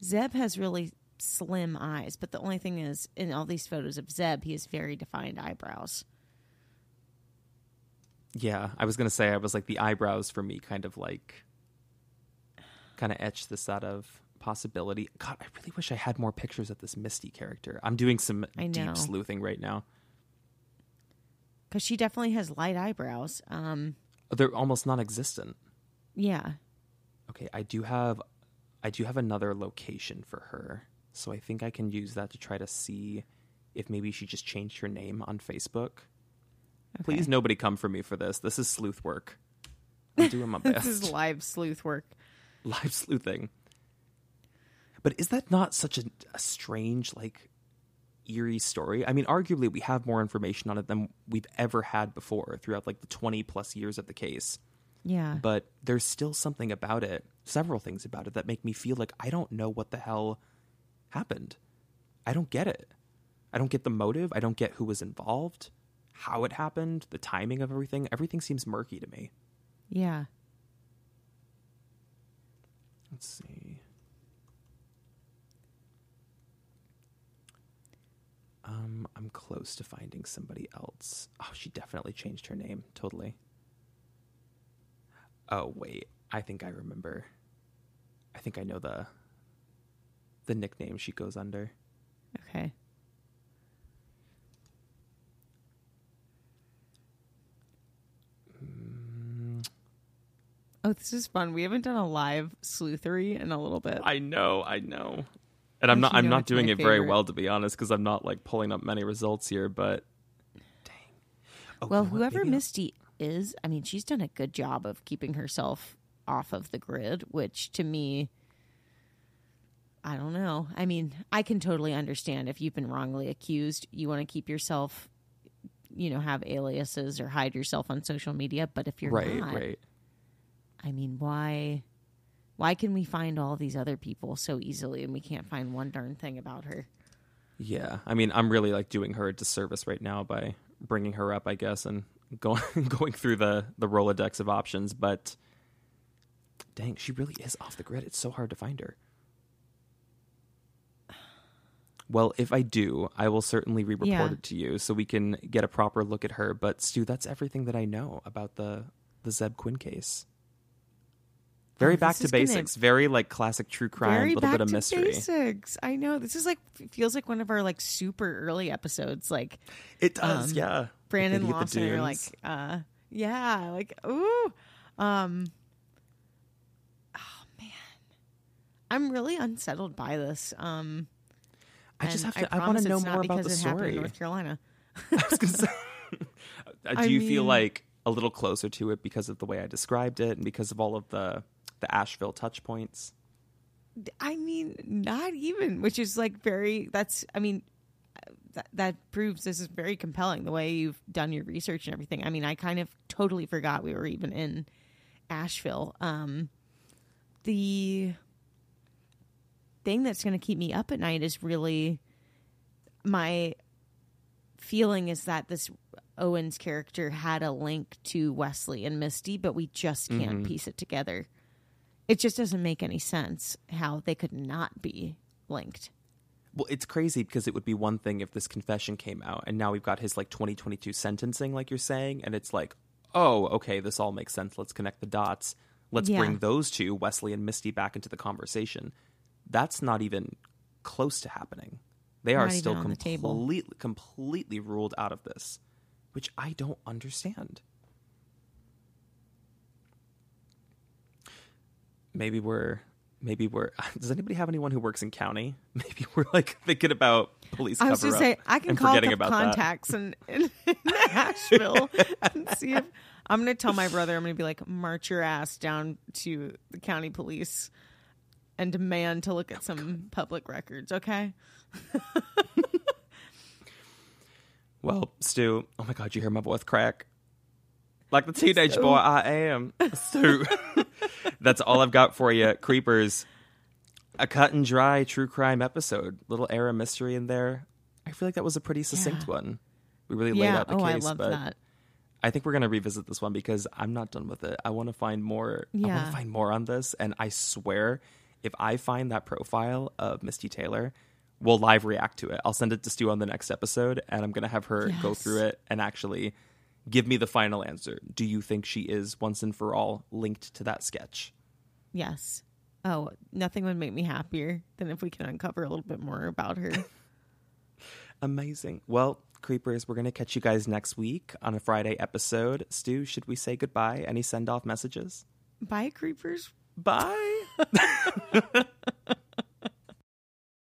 Zebb has really slim eyes, but the only thing is, in all these photos of Zebb, he has very defined eyebrows. Yeah, I was gonna say I was like the eyebrows for me kind of like kind of etched this out of possibility. God, I really wish I had more pictures of this Misty character. I'm doing some deep sleuthing right now. Because she definitely has light eyebrows. Um, They're almost non-existent. yeah. Okay, I do have I do have another location for her. So I think I can use that to try to see if maybe she just changed her name on Facebook. Please nobody come for me for this. This is sleuth work. I'm doing my best. This is live sleuth work. live sleuthing. But is that not such a, a strange, like, eerie story? I mean, arguably, we have more information on it than we've ever had before throughout, like, the 20 plus years of the case. Yeah. But there's still something about it, several things about it, that make me feel like I don't know what the hell happened. I don't get it. I don't get the motive. I don't get who was involved, how it happened, the timing of everything. Everything seems murky to me. Yeah. Let's see. Um, I'm close to finding somebody else. Oh, she definitely changed her name. Totally. Oh wait, I think I remember. I think I know the the nickname she goes under. Okay. Mm, Oh, this is fun. We haven't done a live sleuthery in a little bit. I know, I know. And I'm not I'm not doing it very well to be honest because I'm not like pulling up many results here, but dang. Oh, well, you know what? whoever I'll- Misty is, I mean, she's done a good job of keeping herself off of the grid, which to me, I don't know. I mean, I can totally understand if you've been wrongly accused, you want to keep yourself, you know, have aliases or hide yourself on social media. But if you're right, not, right. I mean, why? Why can we find all these other people so easily and we can't find one darn thing about her? Yeah, I mean, I'm really like doing her a disservice right now by bringing her up, I guess, and going going through the the rolodex of options. But dang, she really is off the grid. It's so hard to find her. Well, if I do, I will certainly re-report Yeah. it to you so we can get a proper look at her. But Stu, that's everything that I know about the the Zebb Quinn case. Very Oh, back to is gonna- basics. Very like classic true crime, a Very little bit of to mystery. basics. I know this is like feels like one of our like super early episodes. Like It does, Um, yeah. Brandon Lady at the Lawson are like, uh, yeah, like ooh, um, oh man, I'm really unsettled by this. Um, I just have to. I, want to know more about the it happened in story. North Carolina. I was say, do I you feel like a little closer to it because of the way I described it and because of all of the the Asheville touch points? I mean, not even, which is like very. That's. I mean, that that proves this is very compelling. The way you've done your research and everything. I mean, I kind of totally forgot we were even in Asheville. Um, the thing that's going to keep me up at night is really my feeling is that this Owens character had a link to Wesley and Misty, but we just can't piece it together. It just doesn't make any sense how they could not be linked. Well, it's crazy because it would be one thing if this confession came out and now we've got his like 2022 sentencing, like you're saying, and it's like, oh, okay, this all makes sense. Let's connect the dots. Let's Yeah. bring those two, Wesley and Misty, back into the conversation. That's not even close to happening. They are Not even still completely completely ruled out of this, which I don't understand. Maybe we're maybe we're does anybody have anyone who works in county? Maybe we're like thinking about police I was just say I can call about contacts in, in, in Nashville and see if I'm going to tell my brother. I'm going to be like, march your ass down to the county police and demand to look at some public records. Okay. Well, Stu, oh my god, you hear my voice crack. Like the teenage Stu. boy I am. Stu. That's all I've got for you. Creepers. A cut and dry true crime episode. Little of mystery in there. I feel like that was a pretty succinct Yeah. one. We really laid out the Oh, case. I love but that. I think we're gonna revisit this one because I'm not done with it. I want to find more. Yeah. I want to find more on this, and I swear, if I find that profile of Misty Taylor, we'll live react to it. I'll send it to Stu on the next episode, and I'm gonna have her go through it and actually give me the final answer. Do you think she is once and for all linked to that sketch? Yes. Oh, nothing would make me happier than if we can uncover a little bit more about her. Amazing. Well, creepers, we're gonna catch you guys next week on a Friday episode. Stu, should we say goodbye? Any send off messages? Bye, creepers. Bye.